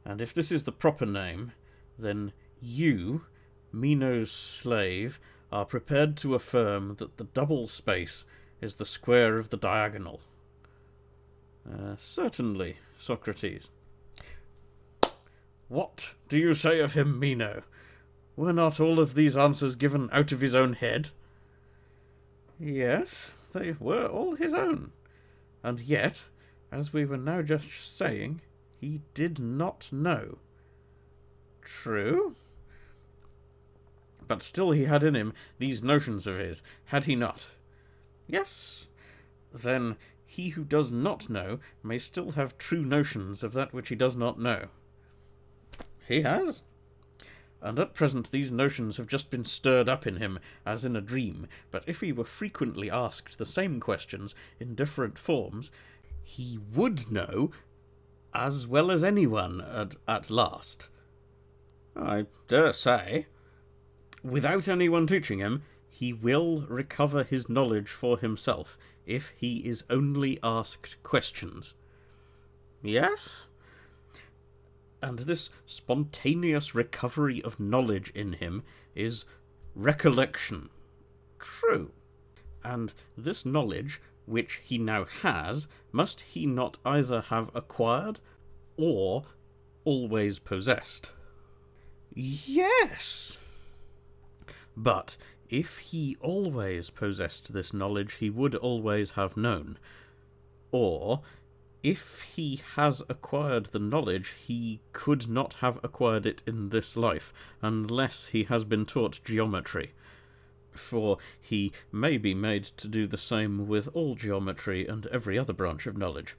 And if this is the proper name, then you, Meno's slave, are prepared to affirm that the double space is the square of the diagonal. Uh, certainly, Socrates. What do you say of him, Meno? Were not all of these answers given out of his own head? Yes, they were all his own. And yet, as we were now just saying, he did not know. True. But still he had in him these notions of his, had he not? Yes. Then he who does not know may still have true notions of that which he does not know. He has. And at present these notions have just been stirred up in him as in a dream, but if he were frequently asked the same questions in different forms, he would know as well as anyone at, at last. I dare say. Without anyone teaching him, he will recover his knowledge for himself if he is only asked questions. Yes? And this spontaneous recovery of knowledge in him is recollection. True. And this knowledge, which he now has, must he not either have acquired or always possessed? Yes. But if he always possessed this knowledge, he would always have known. Or, if he has acquired the knowledge, he could not have acquired it in this life, unless he has been taught geometry. For he may be made to do the same with all geometry and every other branch of knowledge.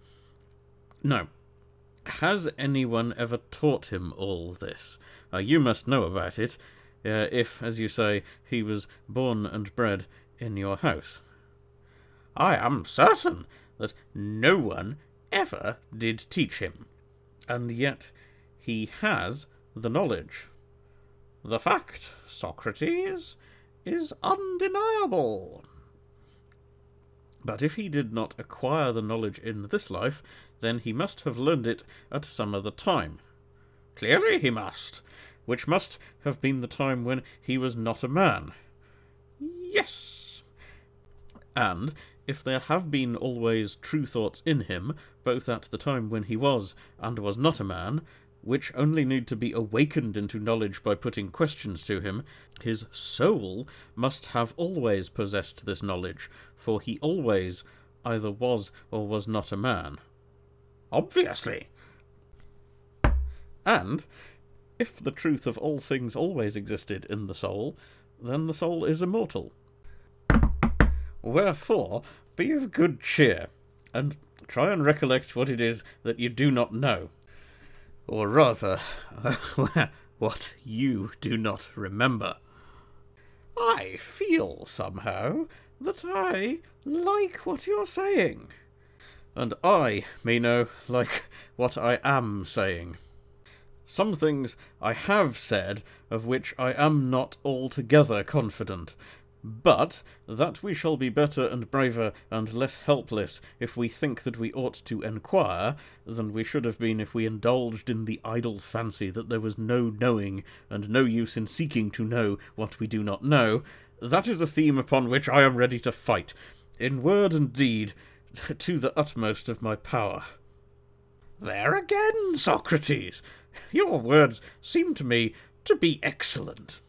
Now, has anyone ever taught him all this? Uh, you must know about it, uh, if, as you say, he was born and bred in your house. I am certain that no one ever did teach him, and yet he has the knowledge. The fact, Socrates, is undeniable. But if he did not acquire the knowledge in this life, then he must have learned it at some other time. Clearly he must, which must have been the time when he was not a man. Yes. And if there have been always true thoughts in him, both at the time when he was and was not a man, which only need to be awakened into knowledge by putting questions to him, his soul must have always possessed this knowledge, for he always either was or was not a man. Obviously. And if the truth of all things always existed in the soul, then the soul is immortal. Wherefore, be of good cheer, and try and recollect what it is that you do not know. Or rather, what you do not remember. I feel somehow that I like what you're saying. And I, Meno, like what I am saying. Some things I have said of which I am not altogether confident, but that we shall be better and braver and less helpless if we think that we ought to enquire than we should have been if we indulged in the idle fancy that there was no knowing and no use in seeking to know what we do not know, that is a theme upon which I am ready to fight, in word and deed, to the utmost of my power. There again, Socrates! Your words seem to me to be excellent.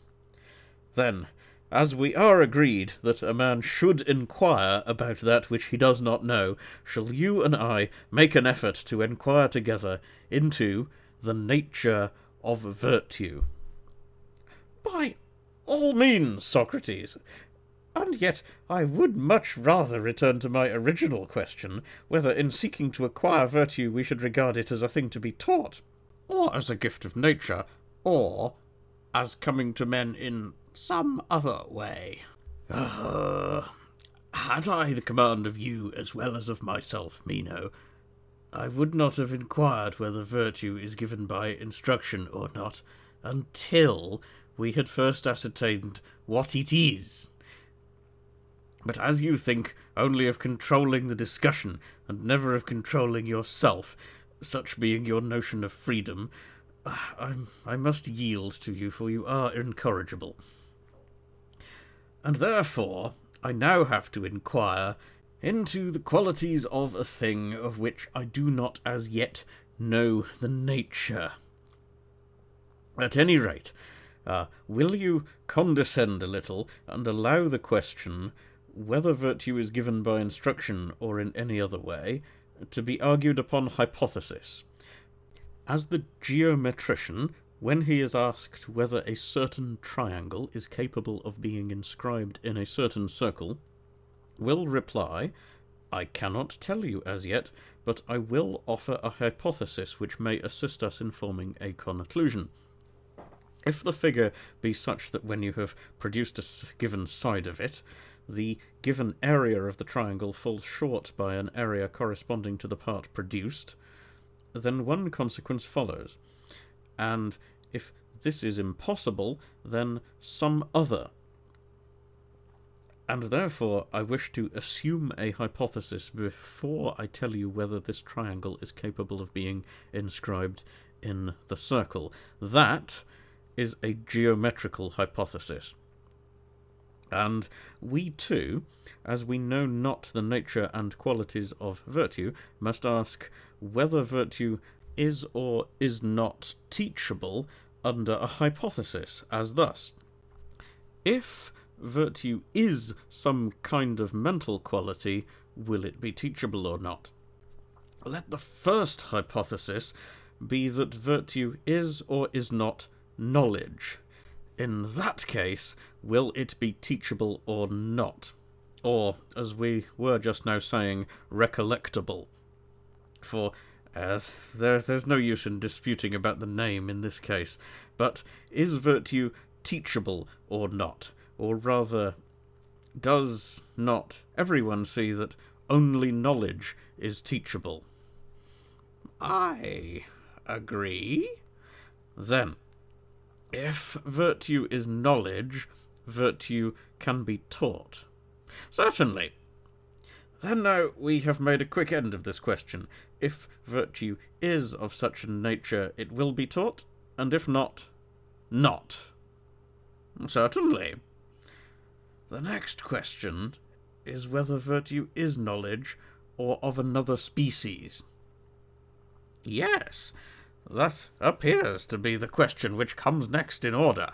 Then, as we are agreed that a man should inquire about that which he does not know, shall you and I make an effort to inquire together into the nature of virtue? By all means, Socrates. And yet I would much rather return to my original question, whether in seeking to acquire virtue we should regard it as a thing to be taught or as a gift of nature, or as coming to men in some other way. Uh, had I the command of you as well as of myself, Meno, I would not have inquired whether virtue is given by instruction or not until we had first ascertained what it is. But as you think only of controlling the discussion and never of controlling yourself, such being your notion of freedom, I, I must yield to you, for you are incorrigible. And therefore, I now have to inquire into the qualities of a thing of which I do not as yet know the nature. At any rate, uh, will you condescend a little and allow the question whether virtue is given by instruction or in any other way to be argued upon hypothesis? As the geometrician, when he is asked whether a certain triangle is capable of being inscribed in a certain circle, will reply, I cannot tell you as yet, but I will offer a hypothesis which may assist us in forming a conclusion. If the figure be such that when you have produced a given side of it, the given area of the triangle falls short by an area corresponding to the part produced, then one consequence follows. And if this is impossible, then some other and therefore I wish to assume a hypothesis before I tell you whether this triangle is capable of being inscribed in the circle. That is a geometrical hypothesis. And we too, as we know not the nature and qualities of virtue, must ask whether virtue is or is not teachable under a hypothesis, as thus. If virtue is some kind of mental quality, will it be teachable or not? Let the first hypothesis be that virtue is or is not knowledge. In that case, will it be teachable or not? Or, as we were just now saying, recollectable? For uh, there, there's no use in disputing about the name in this case. But is virtue teachable or not? Or rather, does not everyone see that only knowledge is teachable? I agree. Then, if virtue is knowledge, virtue can be taught. Certainly. Then now we have made a quick end of this question. If virtue is of such a nature, it will be taught, and if not, not. Certainly. The next question is whether virtue is knowledge or of another species. Yes, that appears to be the question which comes next in order.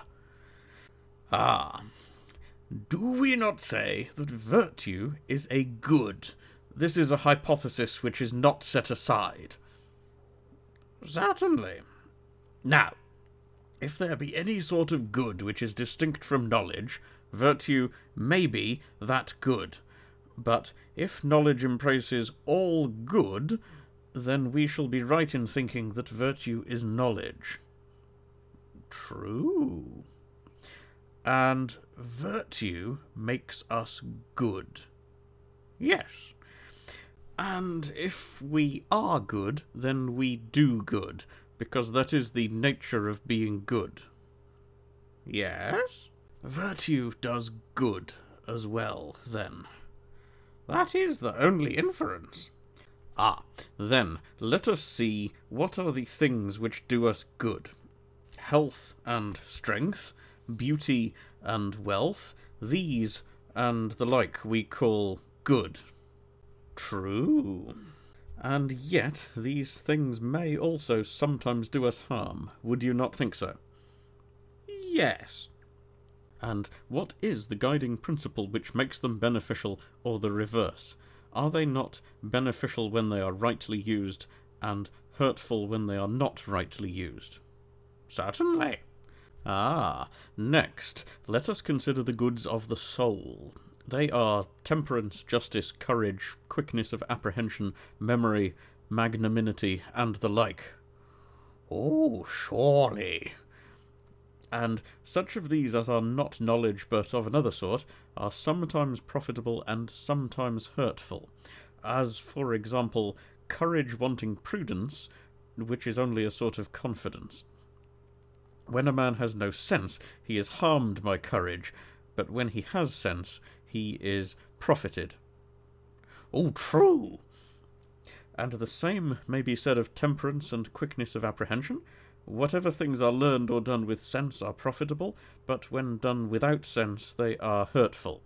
Ah, do we not say that virtue is a good? This is a hypothesis which is not set aside. Certainly. Now, if there be any sort of good which is distinct from knowledge, virtue may be that good. But if knowledge embraces all good, then we shall be right in thinking that virtue is knowledge. True. And virtue makes us good. Yes. And if we are good, then we do good, because that is the nature of being good. Yes? Virtue does good as well, then. That is the only inference. Ah, then let us see what are the things which do us good. Health and strength, beauty and wealth, these and the like we call good. True. And yet these things may also sometimes do us harm. Would you not think so? Yes, and what is the guiding principle which makes them beneficial or the reverse? Are they not beneficial when they are rightly used and hurtful when they are not rightly used? Certainly. Ah, next, let us consider the goods of the soul. They are temperance, justice, courage, quickness of apprehension, memory, magnanimity, and the like. Oh, surely. and such of these as are not knowledge but of another sort are sometimes profitable and sometimes hurtful, as, for example, courage wanting prudence, which is only a sort of confidence. When a man has no sense, he is harmed by courage, but when he has sense, he is profited. Oh, true! And the same may be said of temperance and quickness of apprehension. Whatever things are learned or done with sense are profitable, but when done without sense they are hurtful.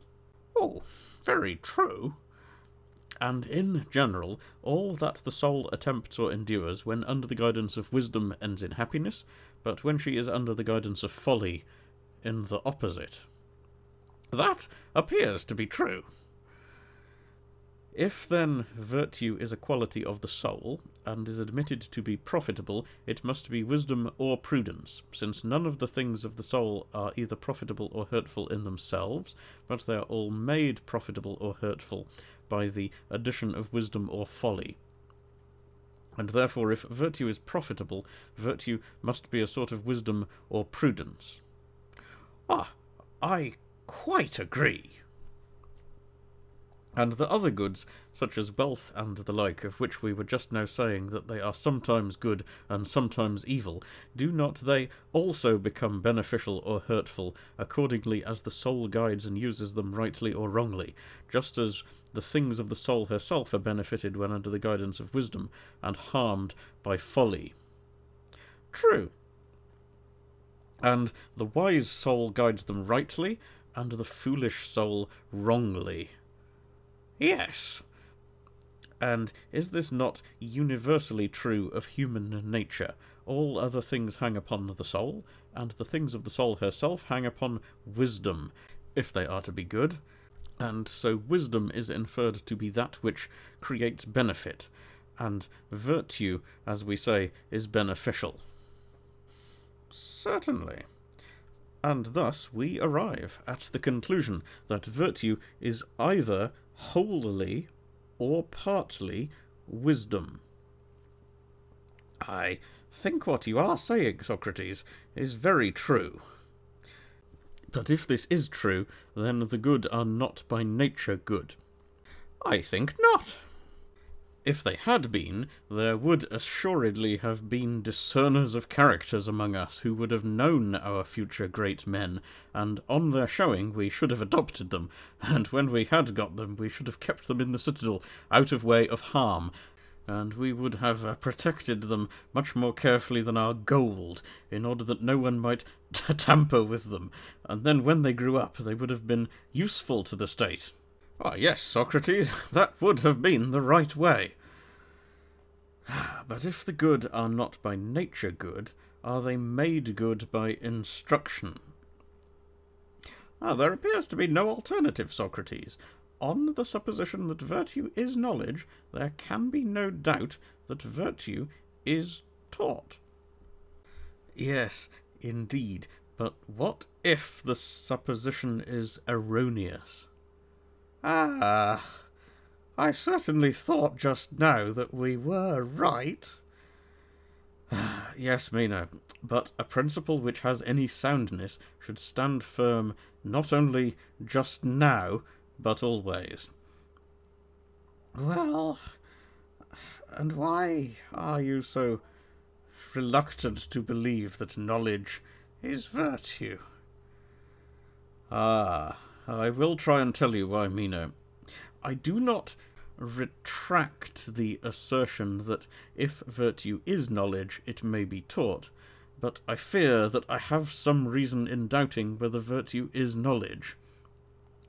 Oh, very true. And in general, all that the soul attempts or endures when under the guidance of wisdom ends in happiness, but when she is under the guidance of folly, in the opposite. That appears to be true. If, then, virtue is a quality of the soul, and is admitted to be profitable, it must be wisdom or prudence, since none of the things of the soul are either profitable or hurtful in themselves, but they are all made profitable or hurtful by the addition of wisdom or folly. And therefore, if virtue is profitable, virtue must be a sort of wisdom or prudence. Ah, I quite agree and the other goods, such as wealth and the like, of which we were just now saying that they are sometimes good and sometimes evil, do not they also become beneficial or hurtful, accordingly as the soul guides and uses them rightly or wrongly, just as the things of the soul herself are benefited when under the guidance of wisdom, and harmed by folly? True. And the wise soul guides them rightly, and the foolish soul wrongly. Yes. And is this not universally true of human nature? All other things hang upon the soul, and the things of the soul herself hang upon wisdom, if they are to be good. And so wisdom is inferred to be that which creates benefit, and virtue, as we say, is beneficial. Certainly. And thus we arrive at the conclusion that virtue is either wholly or partly wisdom. I think what you are saying, Socrates, is very true. But if this is true, then the good are not by nature good. I think not. If they had been, there would assuredly have been discerners of characters among us who would have known our future great men, and on their showing we should have adopted them, and when we had got them we should have kept them in the citadel, out of way of harm, and we would have uh, protected them much more carefully than our gold, in order that no one might t- tamper with them, and then when they grew up they would have been useful to the state. Ah, yes, Socrates, that would have been the right way. But if the good are not by nature good, are they made good by instruction? Ah, there appears to be no alternative, Socrates. On the supposition that virtue is knowledge, there can be no doubt that virtue is taught. Yes, indeed, but what if the supposition is erroneous? Ah, I certainly thought just now that we were right. yes, Meno, but a principle which has any soundness should stand firm not only just now, but always. Well, and why are you so reluctant to believe that knowledge is virtue? Ah, I will try and tell you why, Meno. I do not retract the assertion that if virtue is knowledge, it may be taught, but I fear that I have some reason in doubting whether virtue is knowledge.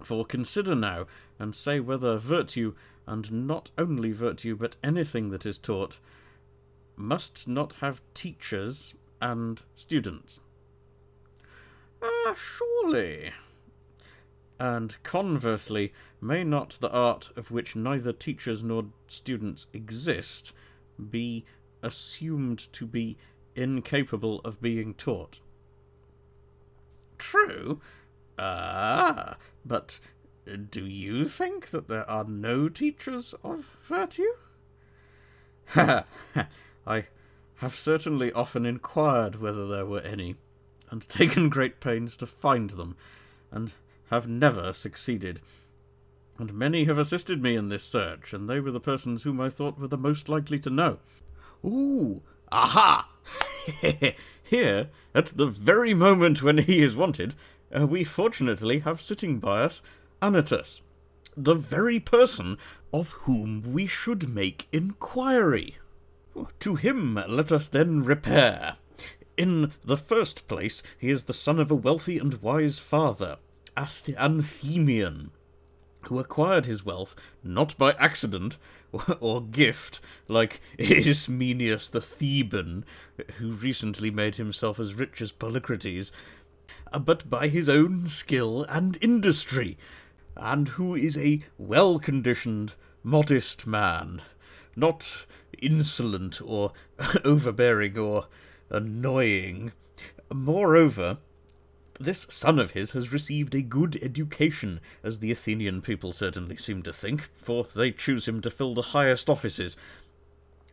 For consider now, and say whether virtue, and not only virtue, but anything that is taught, must not have teachers and students. Ah, surely, and conversely, may not the art of which neither teachers nor students exist be assumed to be incapable of being taught? True. Ah, but do you think that there are no teachers of virtue? Ha! I have certainly often inquired whether there were any. and taken great pains to find them, and have never succeeded. And many have assisted me in this search, and they were the persons whom I thought were the most likely to know. Ooh, aha! Here, at the very moment when he is wanted, uh, we fortunately have sitting by us Anytus, the very person of whom we should make inquiry. To him let us then repair. In the first place, he is the son of a wealthy and wise father, Ath- Anthemion, who acquired his wealth not by accident or gift, like Ismenias the Theban, who recently made himself as rich as Polycrates, uh, but by his own skill and industry, and who is a well conditioned, modest man, not insolent or overbearing or annoying. Moreover, this son of his has received a good education, as the Athenian people certainly seem to think, for they choose him to fill the highest offices.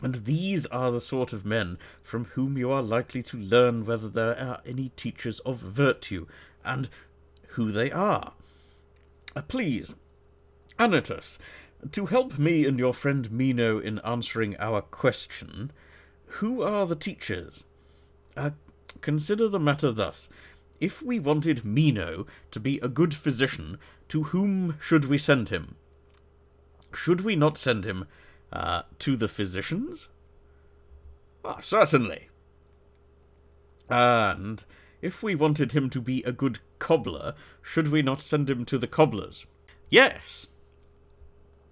And these are the sort of men from whom you are likely to learn whether there are any teachers of virtue, and who they are. Uh, please, Anytus, to help me and your friend Meno in answering our question, who are the teachers? Uh, consider the matter thus. If we wanted Meno to be a good physician, to whom should we send him? Should we not send him uh, to the physicians? Ah, certainly. And if we wanted him to be a good cobbler, should we not send him to the cobblers? Yes.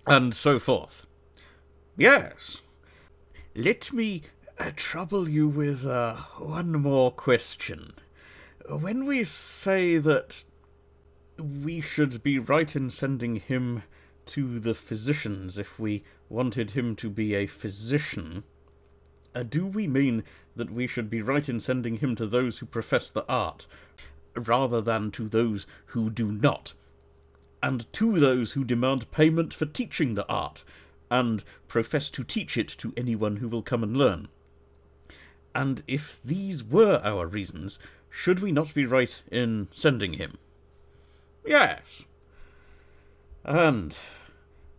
And so forth. Yes. Let me uh, trouble you with uh, one more question. When we say that we should be right in sending him to the physicians if we wanted him to be a physician, uh, do we mean that we should be right in sending him to those who profess the art, rather than to those who do not? And to those who demand payment for teaching the art, and profess to teach it to anyone who will come and learn? And if these were our reasons, should we not be right in sending him? Yes. And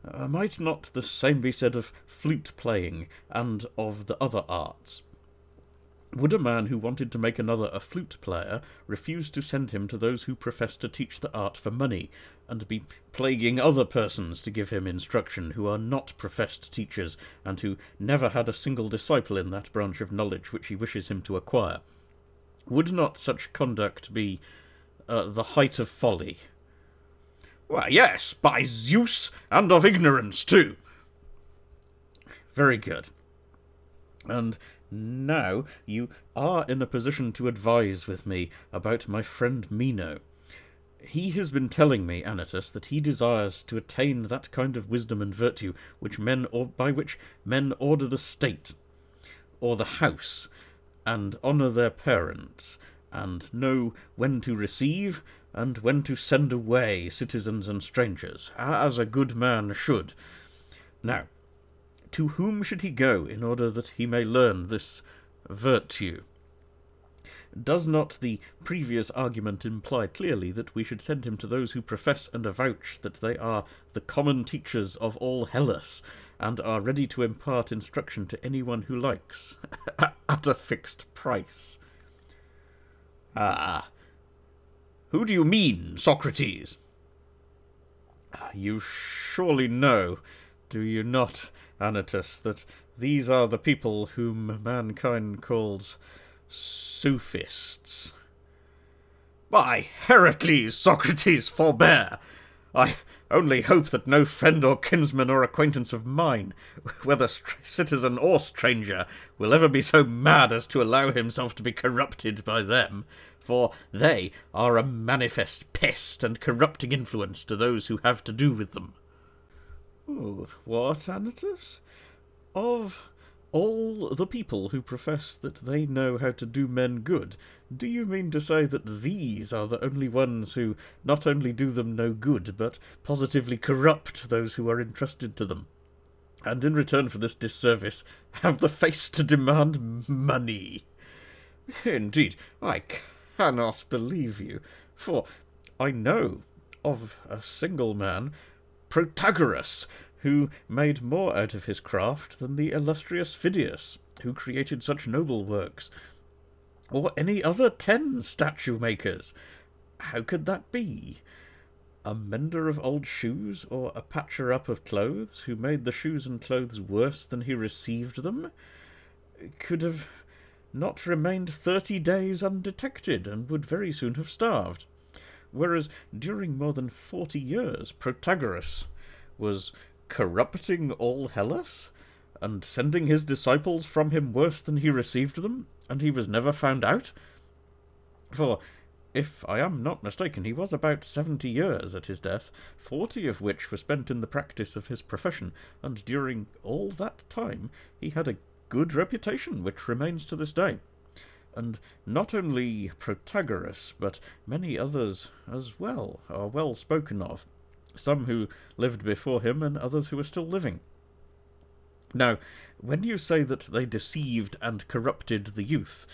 uh, might not the same be said of flute playing and of the other arts? Would a man who wanted to make another a flute player refuse to send him to those who profess to teach the art for money, and be plaguing other persons to give him instruction who are not professed teachers, and who never had a single disciple in that branch of knowledge which he wishes him to acquire? Would not such conduct be uh, the height of folly? Why, yes, by Zeus, and of ignorance too. Very good. And now you are in a position to advise with me about my friend Meno. He has been telling me, Anytus, that he desires to attain that kind of wisdom and virtue which men or by which men order the state or the house, and honour their parents, and know when to receive and when to send away citizens and strangers, as a good man should. Now, to whom should he go in order that he may learn this virtue? Does not the previous argument imply clearly that we should send him to those who profess and avouch that they are the common teachers of all Hellas, and are ready to impart instruction to anyone who likes, at a fixed price? Ah, who do you mean, Socrates? You surely know, do you not, Anytus, that these are the people whom mankind calls sophists? By Heracles, Socrates, forbear! I only hope that no friend or kinsman or acquaintance of mine, whether citizen or stranger, will ever be so mad as to allow himself to be corrupted by them, for they are a manifest pest and corrupting influence to those who have to do with them. Oh, what, Anytus? Of all the people who profess that they know how to do men good, do you mean to say that these are the only ones who not only do them no good, but positively corrupt those who are entrusted to them? And in return for this disservice, have the face to demand money? Indeed, I cannot believe you, for I know of a single man, Protagoras, who made more out of his craft than the illustrious Phidias, who created such noble works, or any other ten statue makers. How could that be? A mender of old shoes, or a patcher up of clothes, who made the shoes and clothes worse than he received them, could have not remained thirty days undetected, and would very soon have starved. Whereas during more than forty years, Protagoras was corrupting all Hellas, and sending his disciples from him worse than he received them, and he was never found out? For, if I am not mistaken, he was about seventy years at his death, forty of which were spent in the practice of his profession, and during all that time he had a good reputation which remains to this day. And not only Protagoras, but many others as well, are well spoken of, some who lived before him and others who are still living. Now, when you say that they deceived and corrupted the youth,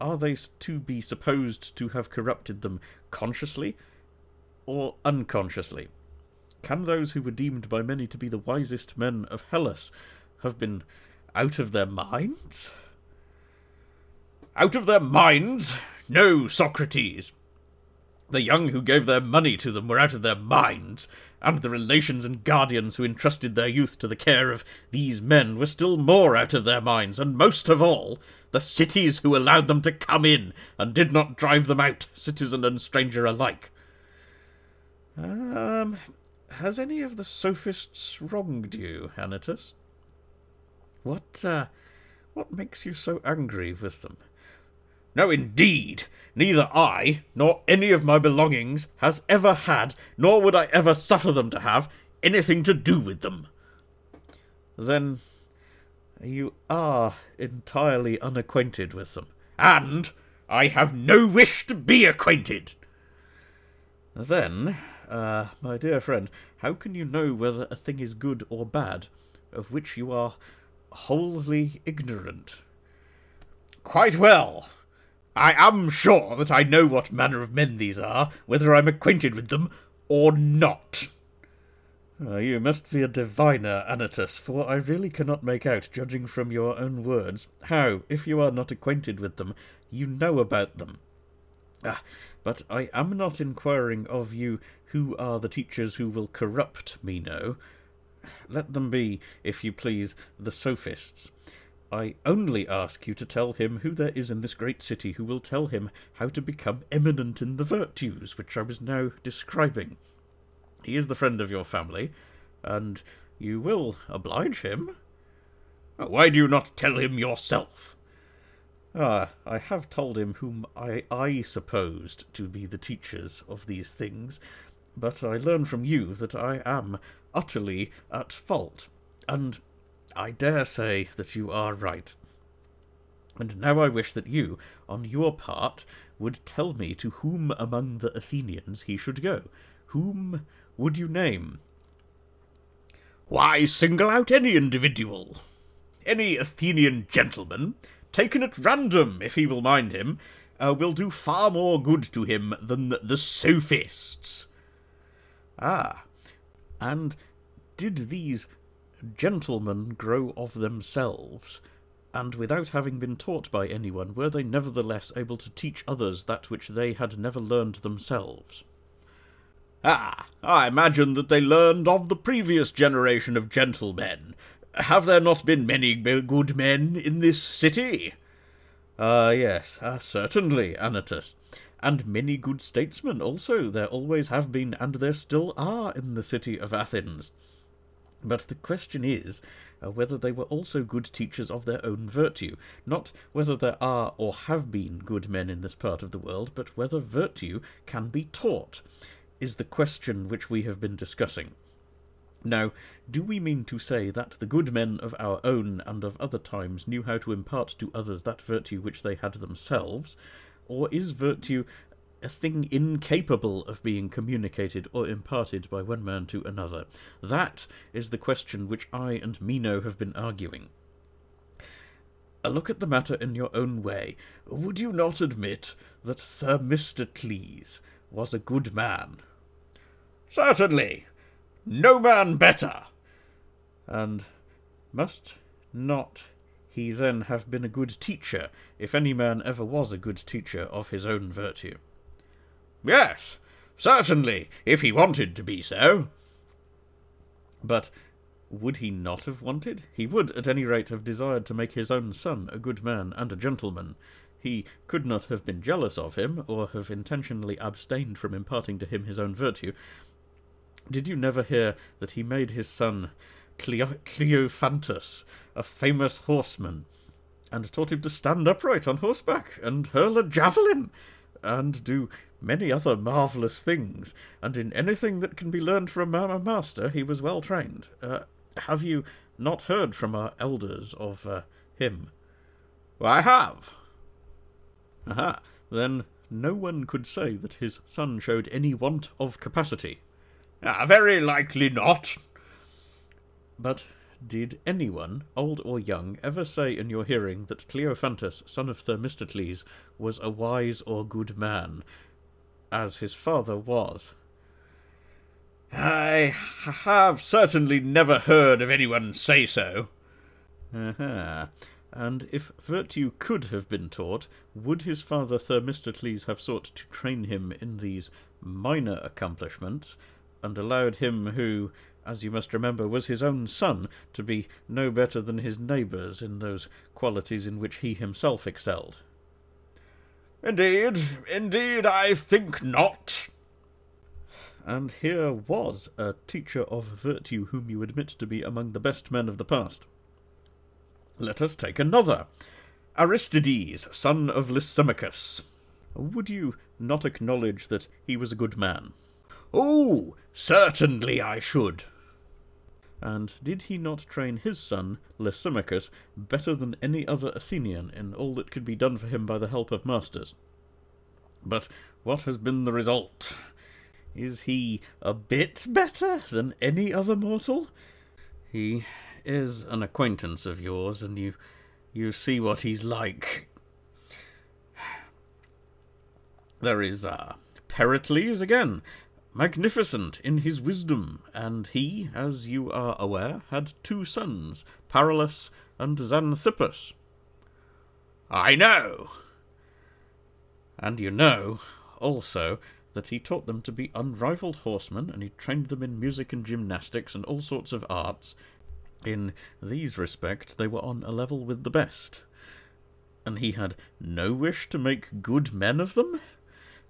are they to be supposed to have corrupted them consciously or unconsciously? Can those who were deemed by many to be the wisest men of Hellas have been out of their minds? Out of their minds? No, Socrates. The young who gave their money to them were out of their minds, and the relations and guardians who entrusted their youth to the care of these men were still more out of their minds, and most of all, the cities who allowed them to come in and did not drive them out, citizen and stranger alike. Um, has any of the sophists wronged you, Anytus? What, uh, what makes you so angry with them? No, indeed. Neither I, nor any of my belongings, has ever had, nor would I ever suffer them to have, anything to do with them. Then you are entirely unacquainted with them. And I have no wish to be acquainted. Then, uh, my dear friend, how can you know whether a thing is good or bad, of which you are wholly ignorant? Quite well. I am sure that I know what manner of men these are, whether I'm acquainted with them or not. Uh, you must be a diviner, Anytus, for I really cannot make out, judging from your own words, how, if you are not acquainted with them, you know about them. Ah, but I am not inquiring of you who are the teachers who will corrupt me, no. Let them be, if you please, the sophists. I only ask you to tell him who there is in this great city who will tell him how to become eminent in the virtues which I was now describing. He is the friend of your family, and you will oblige him. Why do you not tell him yourself? Ah, I have told him whom I, I supposed to be the teachers of these things, but I learn from you that I am utterly at fault, and I dare say that you are right. And now I wish that you, on your part, would tell me to whom among the Athenians he should go. Whom would you name? Why single out any individual? Any Athenian gentleman, taken at random, if he will mind him, uh, will do far more good to him than the sophists. Ah, and did these gentlemen grow of themselves, and without having been taught by anyone, were they nevertheless able to teach others that which they had never learned themselves? Ah, I imagine that they learned of the previous generation of gentlemen. Have there not been many good men in this city? Ah, uh, yes, uh, certainly, Anytus. And many good statesmen also there always have been, and there still are in the city of Athens. But the question is uh, whether they were also good teachers of their own virtue, not whether there are or have been good men in this part of the world, but whether virtue can be taught, is the question which we have been discussing. Now, do we mean to say that the good men of our own and of other times knew how to impart to others that virtue which they had themselves, or is virtue a thing incapable of being communicated or imparted by one man to another? That is the question which I and Meno have been arguing. A look at the matter in your own way. Would you not admit that Themistocles was a good man? Certainly, no man better. And must not he then have been a good teacher, if any man ever was a good teacher of his own virtue? Yes, certainly, if he wanted to be so. But would he not have wanted? He would, at any rate, have desired to make his own son a good man and a gentleman. He could not have been jealous of him, or have intentionally abstained from imparting to him his own virtue. Did you never hear that he made his son Cleo- Cleophantus a famous horseman, and taught him to stand upright on horseback, and hurl a javelin, and do many other marvellous things, and in anything that can be learned from a master he was well trained. Uh, have you not heard from our elders of uh, him? I have. Aha, then no one could say that his son showed any want of capacity. Ah, very likely not. But did anyone, old or young, ever say in your hearing that Cleophantus, son of Themistocles, was a wise or good man, as his father was? I have certainly never heard of anyone say so. Aha. And if virtue could have been taught, would his father Themistocles have sought to train him in these minor accomplishments, and allowed him who, as you must remember, was his own son, to be no better than his neighbours in those qualities in which he himself excelled. Indeed, indeed, I think not. And here was a teacher of virtue whom you admit to be among the best men of the past. Let us take another. Aristides, son of Lysimachus. Would you not acknowledge that he was a good man? Oh, certainly I should. And did he not train his son, Lysimachus, better than any other Athenian in all that could be done for him by the help of masters? But what has been the result? Is he a bit better than any other mortal? He is an acquaintance of yours, and you you see what he's like. There is uh, Pericles again, magnificent in his wisdom, and he, as you are aware, had two sons, Paralus and Xanthippus. I know. And you know, also, that he taught them to be unrivalled horsemen, and he trained them in music and gymnastics and all sorts of arts. In these respects, they were on a level with the best. And he had no wish to make good men of them?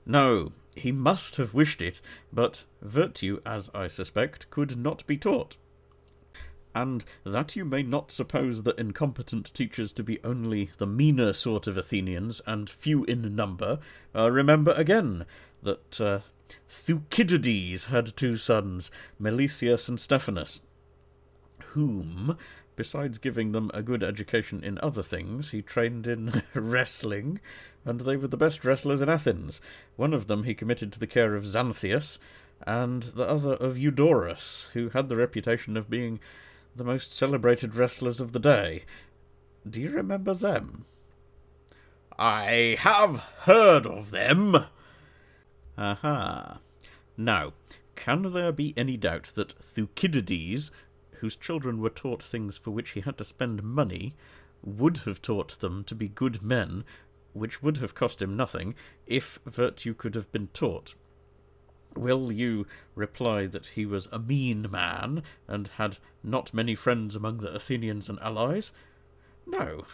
No, he must have wished it, but virtue, as I suspect, could not be taught. And that you may not suppose the incompetent teachers to be only the meaner sort of Athenians, and few in number, uh, remember again that uh, Thucydides had two sons, Melesias and Stephanus, whom, besides giving them a good education in other things, he trained in wrestling, and they were the best wrestlers in Athens. One of them he committed to the care of Xanthias, and the other of Eudorus, who had the reputation of being the most celebrated wrestlers of the day. Do you remember them? I have heard of them. Aha. Now, can there be any doubt that Thucydides, whose children were taught things for which he had to spend money, would have taught them to be good men which would have cost him nothing, if virtue could have been taught. Will you reply that he was a mean man, and had not many friends among the Athenians and allies? No,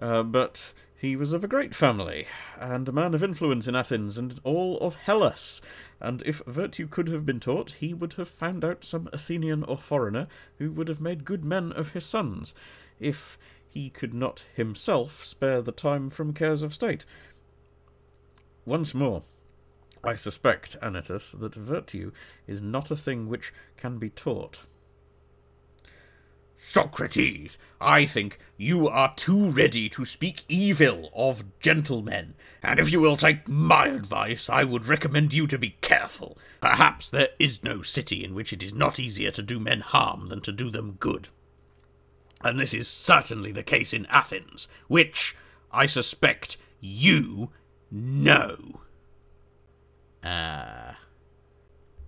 uh, but he was of a great family, and a man of influence in Athens and all of Hellas, and if virtue could have been taught, he would have found out some Athenian or foreigner who would have made good men of his sons. If he could not himself spare the time from cares of state. Once more, I suspect, Anytus, that virtue is not a thing which can be taught. Socrates, I think you are too ready to speak evil of gentlemen, and if you will take my advice, I would recommend you to be careful. Perhaps there is no city in which it is not easier to do men harm than to do them good and this is certainly the case in Athens, which, I suspect, you know. Ah.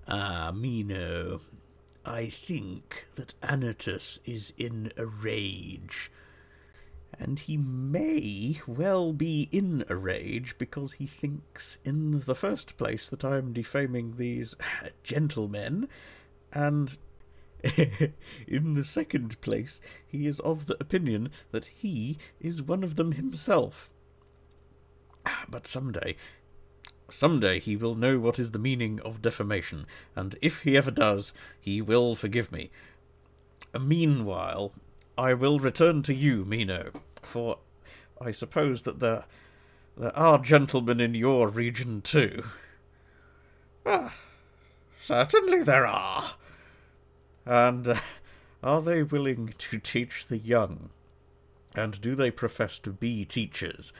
Ah, Meno. I think that Anytus is in a rage. And he may well be in a rage because he thinks, in the first place, that I am defaming these gentlemen, and in the second place, he is of the opinion that he is one of them himself. Ah, but some day, some day he will know what is the meaning of defamation, and if he ever does, he will forgive me. Meanwhile, I will return to you, Meno, for I suppose that there, there are gentlemen in your region too. Ah, certainly there are. And uh, are they willing to teach the young? And do they profess to be teachers?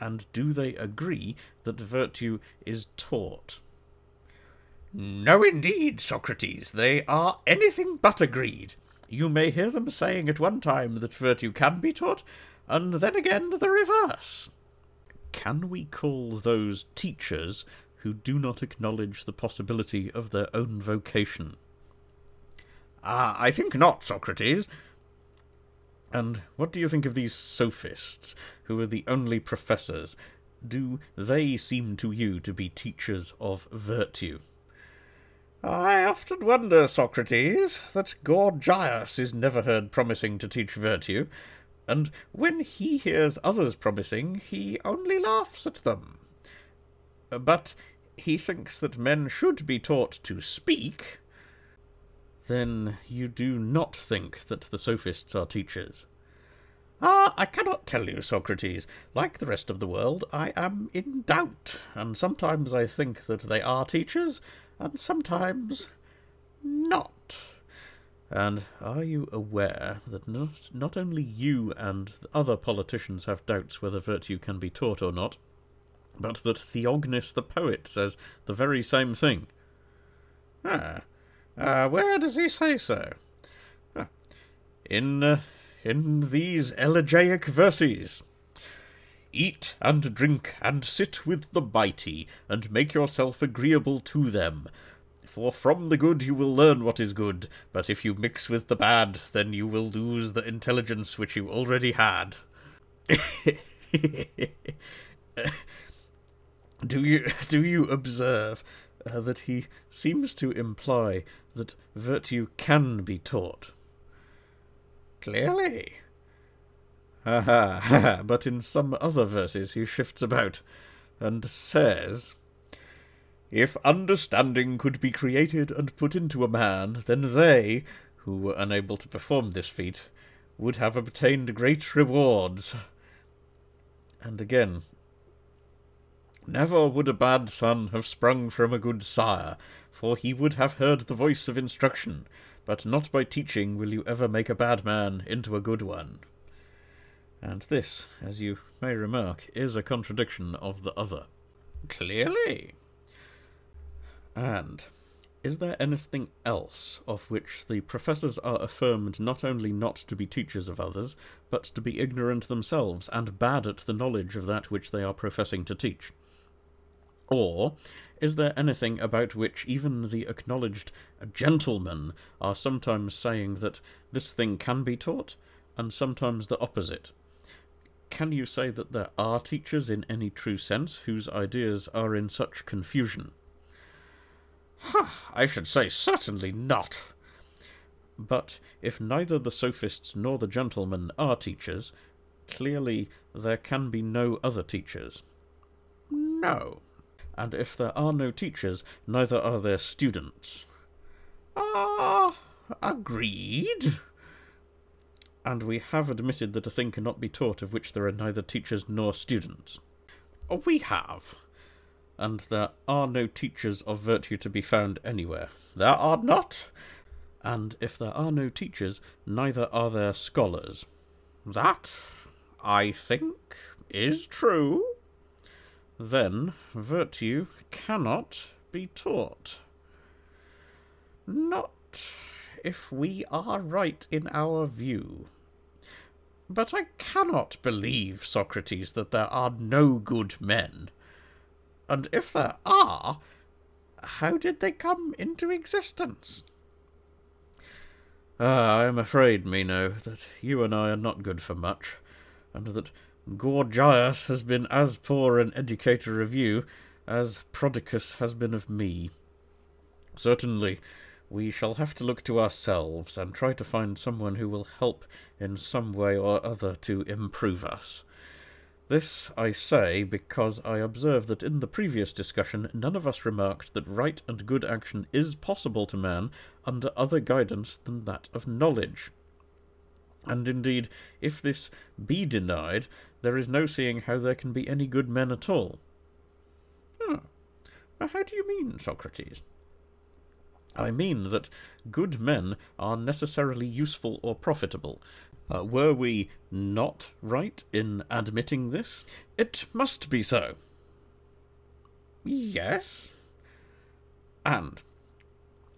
And do they agree that virtue is taught? No, indeed, Socrates. They are anything but agreed. You may hear them saying at one time that virtue can be taught, and then again the reverse. Can we call those teachers who do not acknowledge the possibility of their own vocation? Ah, I think not, Socrates. And what do you think of these sophists, who are the only professors? Do they seem to you to be teachers of virtue? I often wonder, Socrates, that Gorgias is never heard promising to teach virtue, and when he hears others promising, he only laughs at them. But he thinks that men should be taught to speak, then you do not think that the sophists are teachers? Ah, I cannot tell you, Socrates. Like the rest of the world, I am in doubt, and sometimes I think that they are teachers, and sometimes not. And are you aware that not, not only you and other politicians have doubts whether virtue can be taught or not, but that Theognis the poet says the very same thing? Ah, uh, where does he say so? In uh, in these elegiac verses. Eat and drink and sit with the mighty, and make yourself agreeable to them. For from the good you will learn what is good, but if you mix with the bad, then you will lose the intelligence which you already had. do you do you observe uh, that he seems to imply that virtue can be taught. Clearly. Ha ha ha! but in some other verses he shifts about and says, If understanding could be created and put into a man, then they, who were unable to perform this feat, would have obtained great rewards. And again, Never would a bad son have sprung from a good sire, for he would have heard the voice of instruction, but not by teaching will you ever make a bad man into a good one. And this, as you may remark, is a contradiction of the other. Clearly. And is there anything else of which the professors are affirmed not only not to be teachers of others, but to be ignorant themselves and bad at the knowledge of that which they are professing to teach? Or is there anything about which even the acknowledged gentlemen are sometimes saying that this thing can be taught, and sometimes the opposite? Can you say that there are teachers in any true sense whose ideas are in such confusion? Ha, I should say certainly not. But if neither the sophists nor the gentlemen are teachers, clearly there can be no other teachers. No and if there are no teachers, neither are there students. Ah, agreed. And we have admitted that a thing cannot be taught of which there are neither teachers nor students. We have. And there are no teachers of virtue to be found anywhere. There are not. And if there are no teachers, neither are there scholars. That, I think, is true then virtue cannot be taught. Not if we are right in our view. But I cannot believe, Socrates, that there are no good men. And if there are, how did they come into existence? Ah, I am afraid, Meno, that you and I are not good for much, and that Gorgias has been as poor an educator of you as Prodicus has been of me. Certainly, we shall have to look to ourselves and try to find someone who will help in some way or other to improve us. This I say because I observe that in the previous discussion none of us remarked that right and good action is possible to man under other guidance than that of knowledge. And indeed, if this be denied, there is no seeing how there can be any good men at all. Hmm. How do you mean, Socrates? I mean that good men are necessarily useful or profitable, uh, were we not right in admitting this? It must be so. Yes. And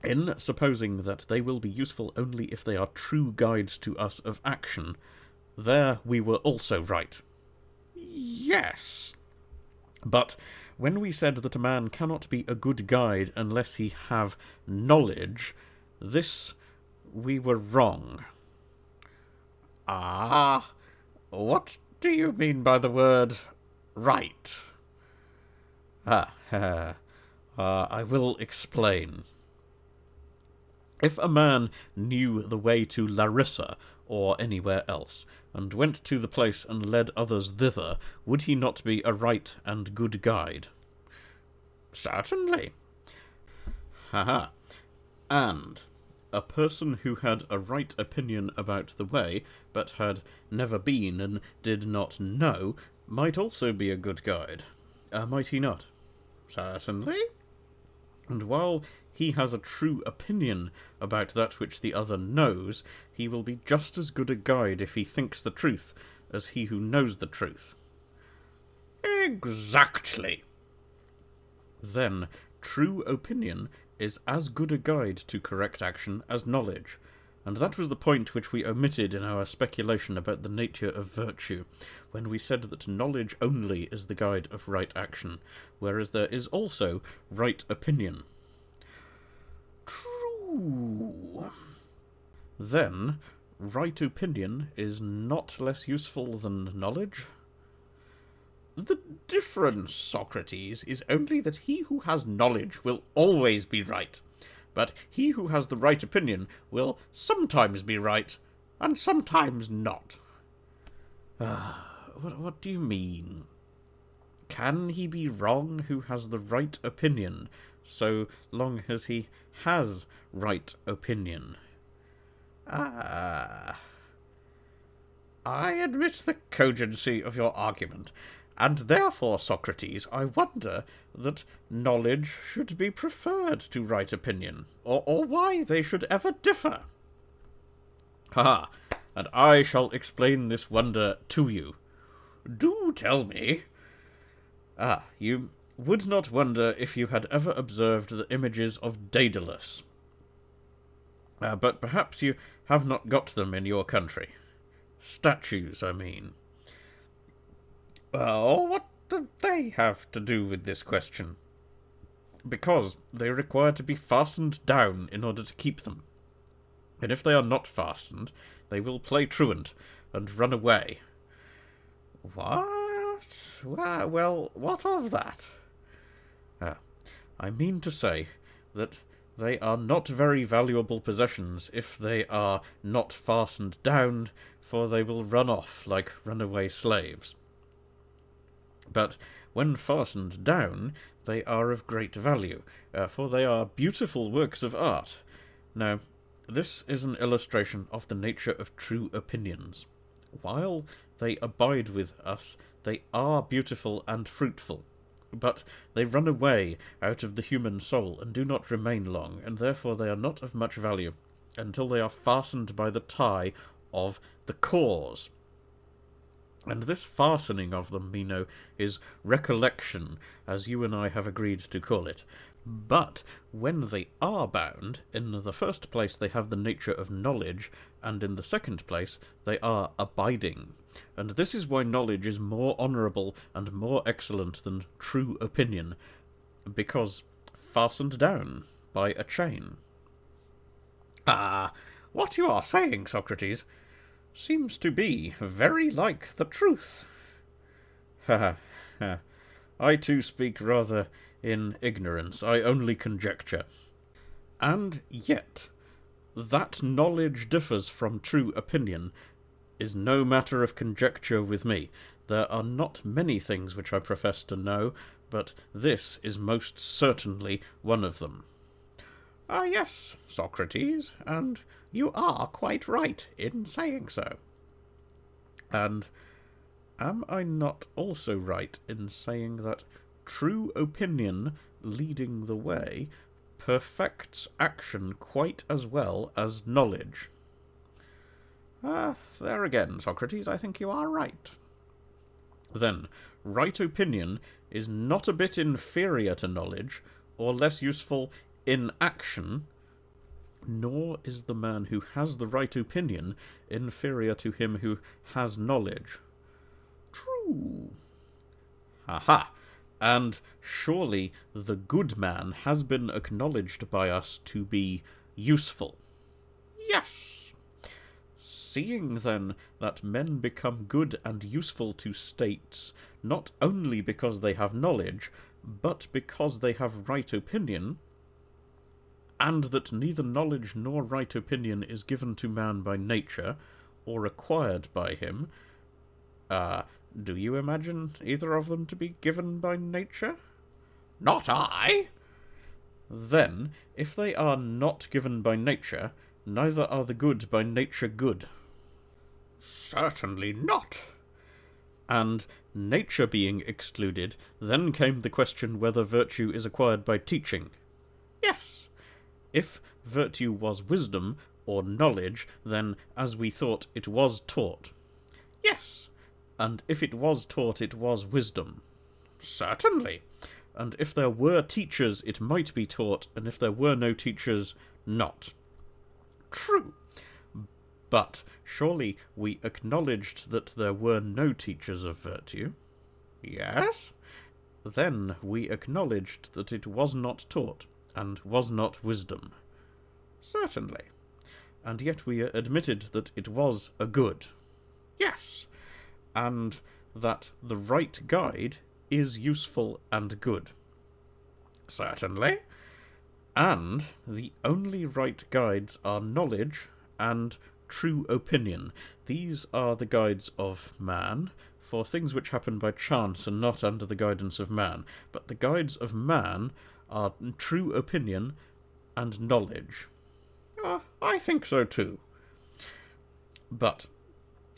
in supposing that they will be useful only if they are true guides to us of action, there we were also right. Yes. But when we said that a man cannot be a good guide unless he have knowledge, this we were wrong. Ah, what do you mean by the word right? Ah, uh, I will explain. If a man knew the way to Larissa or anywhere else, and went to the place and led others thither, would he not be a right and good guide? Certainly. Ha ha. And a person who had a right opinion about the way, but had never been and did not know, might also be a good guide. Uh, might he not? Certainly. And while he has a true opinion about that which the other knows, he will be just as good a guide if he thinks the truth as he who knows the truth. Exactly. Then, true opinion is as good a guide to correct action as knowledge, and that was the point which we omitted in our speculation about the nature of virtue, when we said that knowledge only is the guide of right action, whereas there is also right opinion. True. Then, right opinion is not less useful than knowledge? The difference, Socrates, is only that he who has knowledge will always be right, but he who has the right opinion will sometimes be right, and sometimes not. Ah, what, what do you mean? Can he be wrong who has the right opinion, so long as he has right opinion? Ah. I admit the cogency of your argument, and therefore, Socrates, I wonder that knowledge should be preferred to right opinion, or, or why they should ever differ. Ha! And I shall explain this wonder to you. Do tell me. Ah, you would not wonder if you had ever observed the images of Daedalus. Uh, but perhaps you have not got them in your country. Statues, I mean. Well, what do they have to do with this question? Because they require to be fastened down in order to keep them. And if they are not fastened, they will play truant and run away. What? Well, what of that? I mean to say that they are not very valuable possessions if they are not fastened down, for they will run off like runaway slaves but when fastened down, they are of great value, uh, for they are beautiful works of art. Now, this is an illustration of the nature of true opinions. While they abide with us, they are beautiful and fruitful, but they run away out of the human soul and do not remain long, and therefore they are not of much value until they are fastened by the tie of the cause. And this fastening of them, Meno, is recollection, as you and I have agreed to call it. But when they are bound, in the first place they have the nature of knowledge, and in the second place they are abiding. And this is why knowledge is more honourable and more excellent than true opinion, because fastened down by a chain. Ah, what you are saying, Socrates, seems to be very like the truth. Ha ha. I too speak rather in ignorance. I only conjecture. And yet, that knowledge differs from true opinion is no matter of conjecture with me. There are not many things which I profess to know, but this is most certainly one of them. Ah, yes, Socrates, and you are quite right in saying so. And am I not also right in saying that true opinion leading the way perfects action quite as well as knowledge? Ah, there again, Socrates, I think you are right. Then, right opinion is not a bit inferior to knowledge, or less useful in action, nor is the man who has the right opinion inferior to him who has knowledge. True. Aha! And surely the good man has been acknowledged by us to be useful. Yes. Seeing then that men become good and useful to states not only because they have knowledge, but because they have right opinion, and that neither knowledge nor right opinion is given to man by nature, or acquired by him, uh, do you imagine either of them to be given by nature? Not I. Then, if they are not given by nature, neither are the good by nature good. Certainly not. And nature being excluded, then came the question whether virtue is acquired by teaching. Yes. If virtue was wisdom, or knowledge, then, as we thought, it was taught. Yes and if it was taught, it was wisdom. Certainly. And if there were teachers, it might be taught, and if there were no teachers, not. True. But surely we acknowledged that there were no teachers of virtue? Yes. Then we acknowledged that it was not taught, and was not wisdom. Certainly. And yet we admitted that it was a good. Yes and that the right guide is useful and good. Certainly. And the only right guides are knowledge and true opinion. These are the guides of man, for things which happen by chance and not under the guidance of man. But the guides of man are true opinion and knowledge. Uh, I think so too. But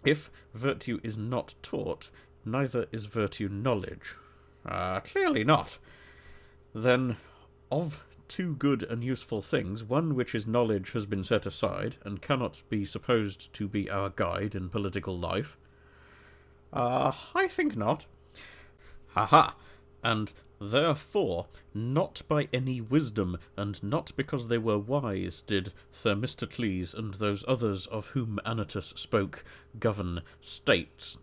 if virtue is not taught, neither is virtue knowledge. Ah, uh, clearly not. Then, of two good and useful things, one which is knowledge has been set aside, and cannot be supposed to be our guide in political life. Uh, I think not. Ha ha! And Therefore, not by any wisdom, and not because they were wise, did Themistocles and those others of whom Anytus spoke govern states.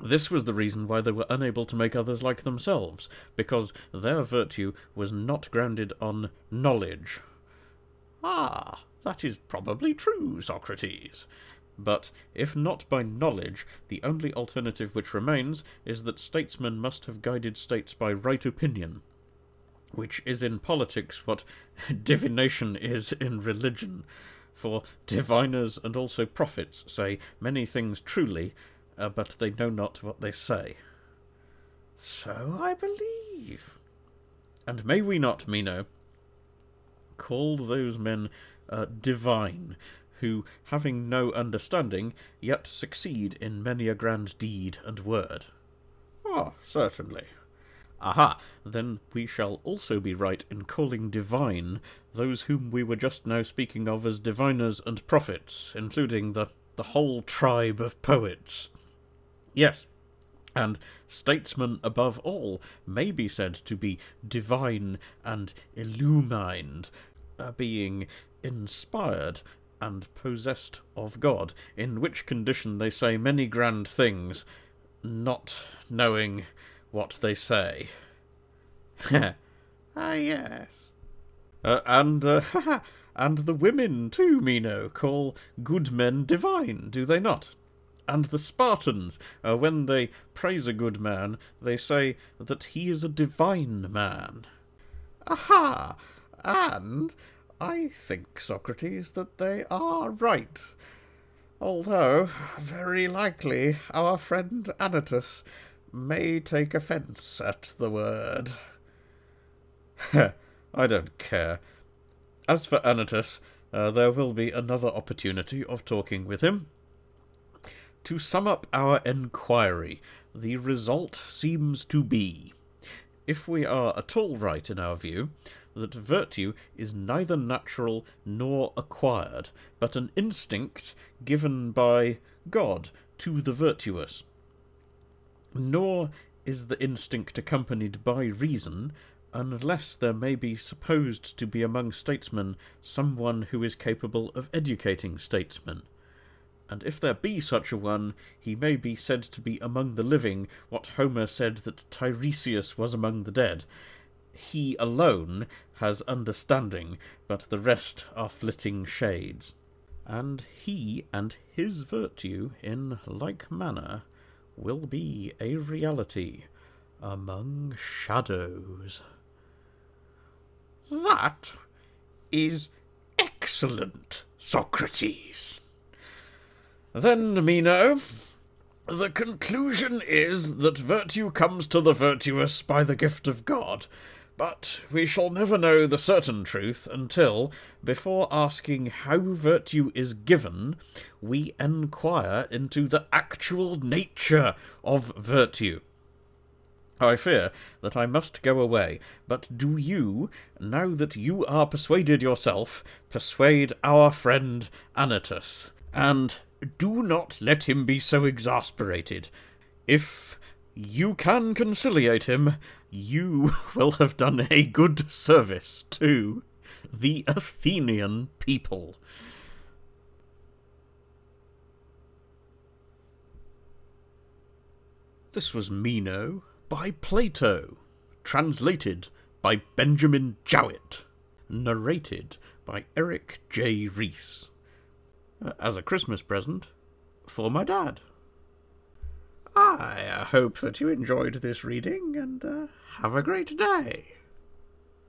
This was the reason why they were unable to make others like themselves, because their virtue was not grounded on knowledge. Ah, that is probably true, Socrates. But, if not by knowledge, the only alternative which remains is that statesmen must have guided states by right opinion, which is in politics what divination is in religion. For diviners and also prophets say many things truly, uh, but they know not what they say. So I believe. And may we not, Meno, call those men uh, divine who, having no understanding, yet succeed in many a grand deed and word. Ah, certainly. Aha, then we shall also be right in calling divine those whom we were just now speaking of as diviners and prophets, including the, the whole tribe of poets. Yes, and statesmen above all may be said to be divine and illumined, uh, being inspired and possessed of God, in which condition they say many grand things, not knowing what they say. ah, yes. Uh, and, uh, and the women, too, Meno, call good men divine, do they not? And the Spartans, uh, when they praise a good man, they say that he is a divine man. Aha! And I think, Socrates, that they are right. Although, very likely, our friend Anytus may take offence at the word. I don't care. As for Anytus, uh, there will be another opportunity of talking with him. To sum up our enquiry, the result seems to be, if we are at all right in our view, that virtue is neither natural nor acquired, but an instinct given by God to the virtuous. Nor is the instinct accompanied by reason, unless there may be supposed to be among statesmen someone who is capable of educating statesmen and if there be such a one, he may be said to be among the living what Homer said that Tiresias was among the dead. He alone has understanding, but the rest are flitting shades. And he and his virtue, in like manner, will be a reality among shadows. That is excellent, Socrates. Then, Meno, the conclusion is that virtue comes to the virtuous by the gift of God, but we shall never know the certain truth until, before asking how virtue is given, we enquire into the actual nature of virtue. I fear that I must go away, but do you, now that you are persuaded yourself, persuade our friend Anytus, and do not let him be so exasperated. If you can conciliate him, you will have done a good service to the Athenian people. This was Meno by Plato, translated by Benjamin Jowett, narrated by Eric J. Rees as a Christmas present for my dad. I hope that you enjoyed this reading and uh, have a great day.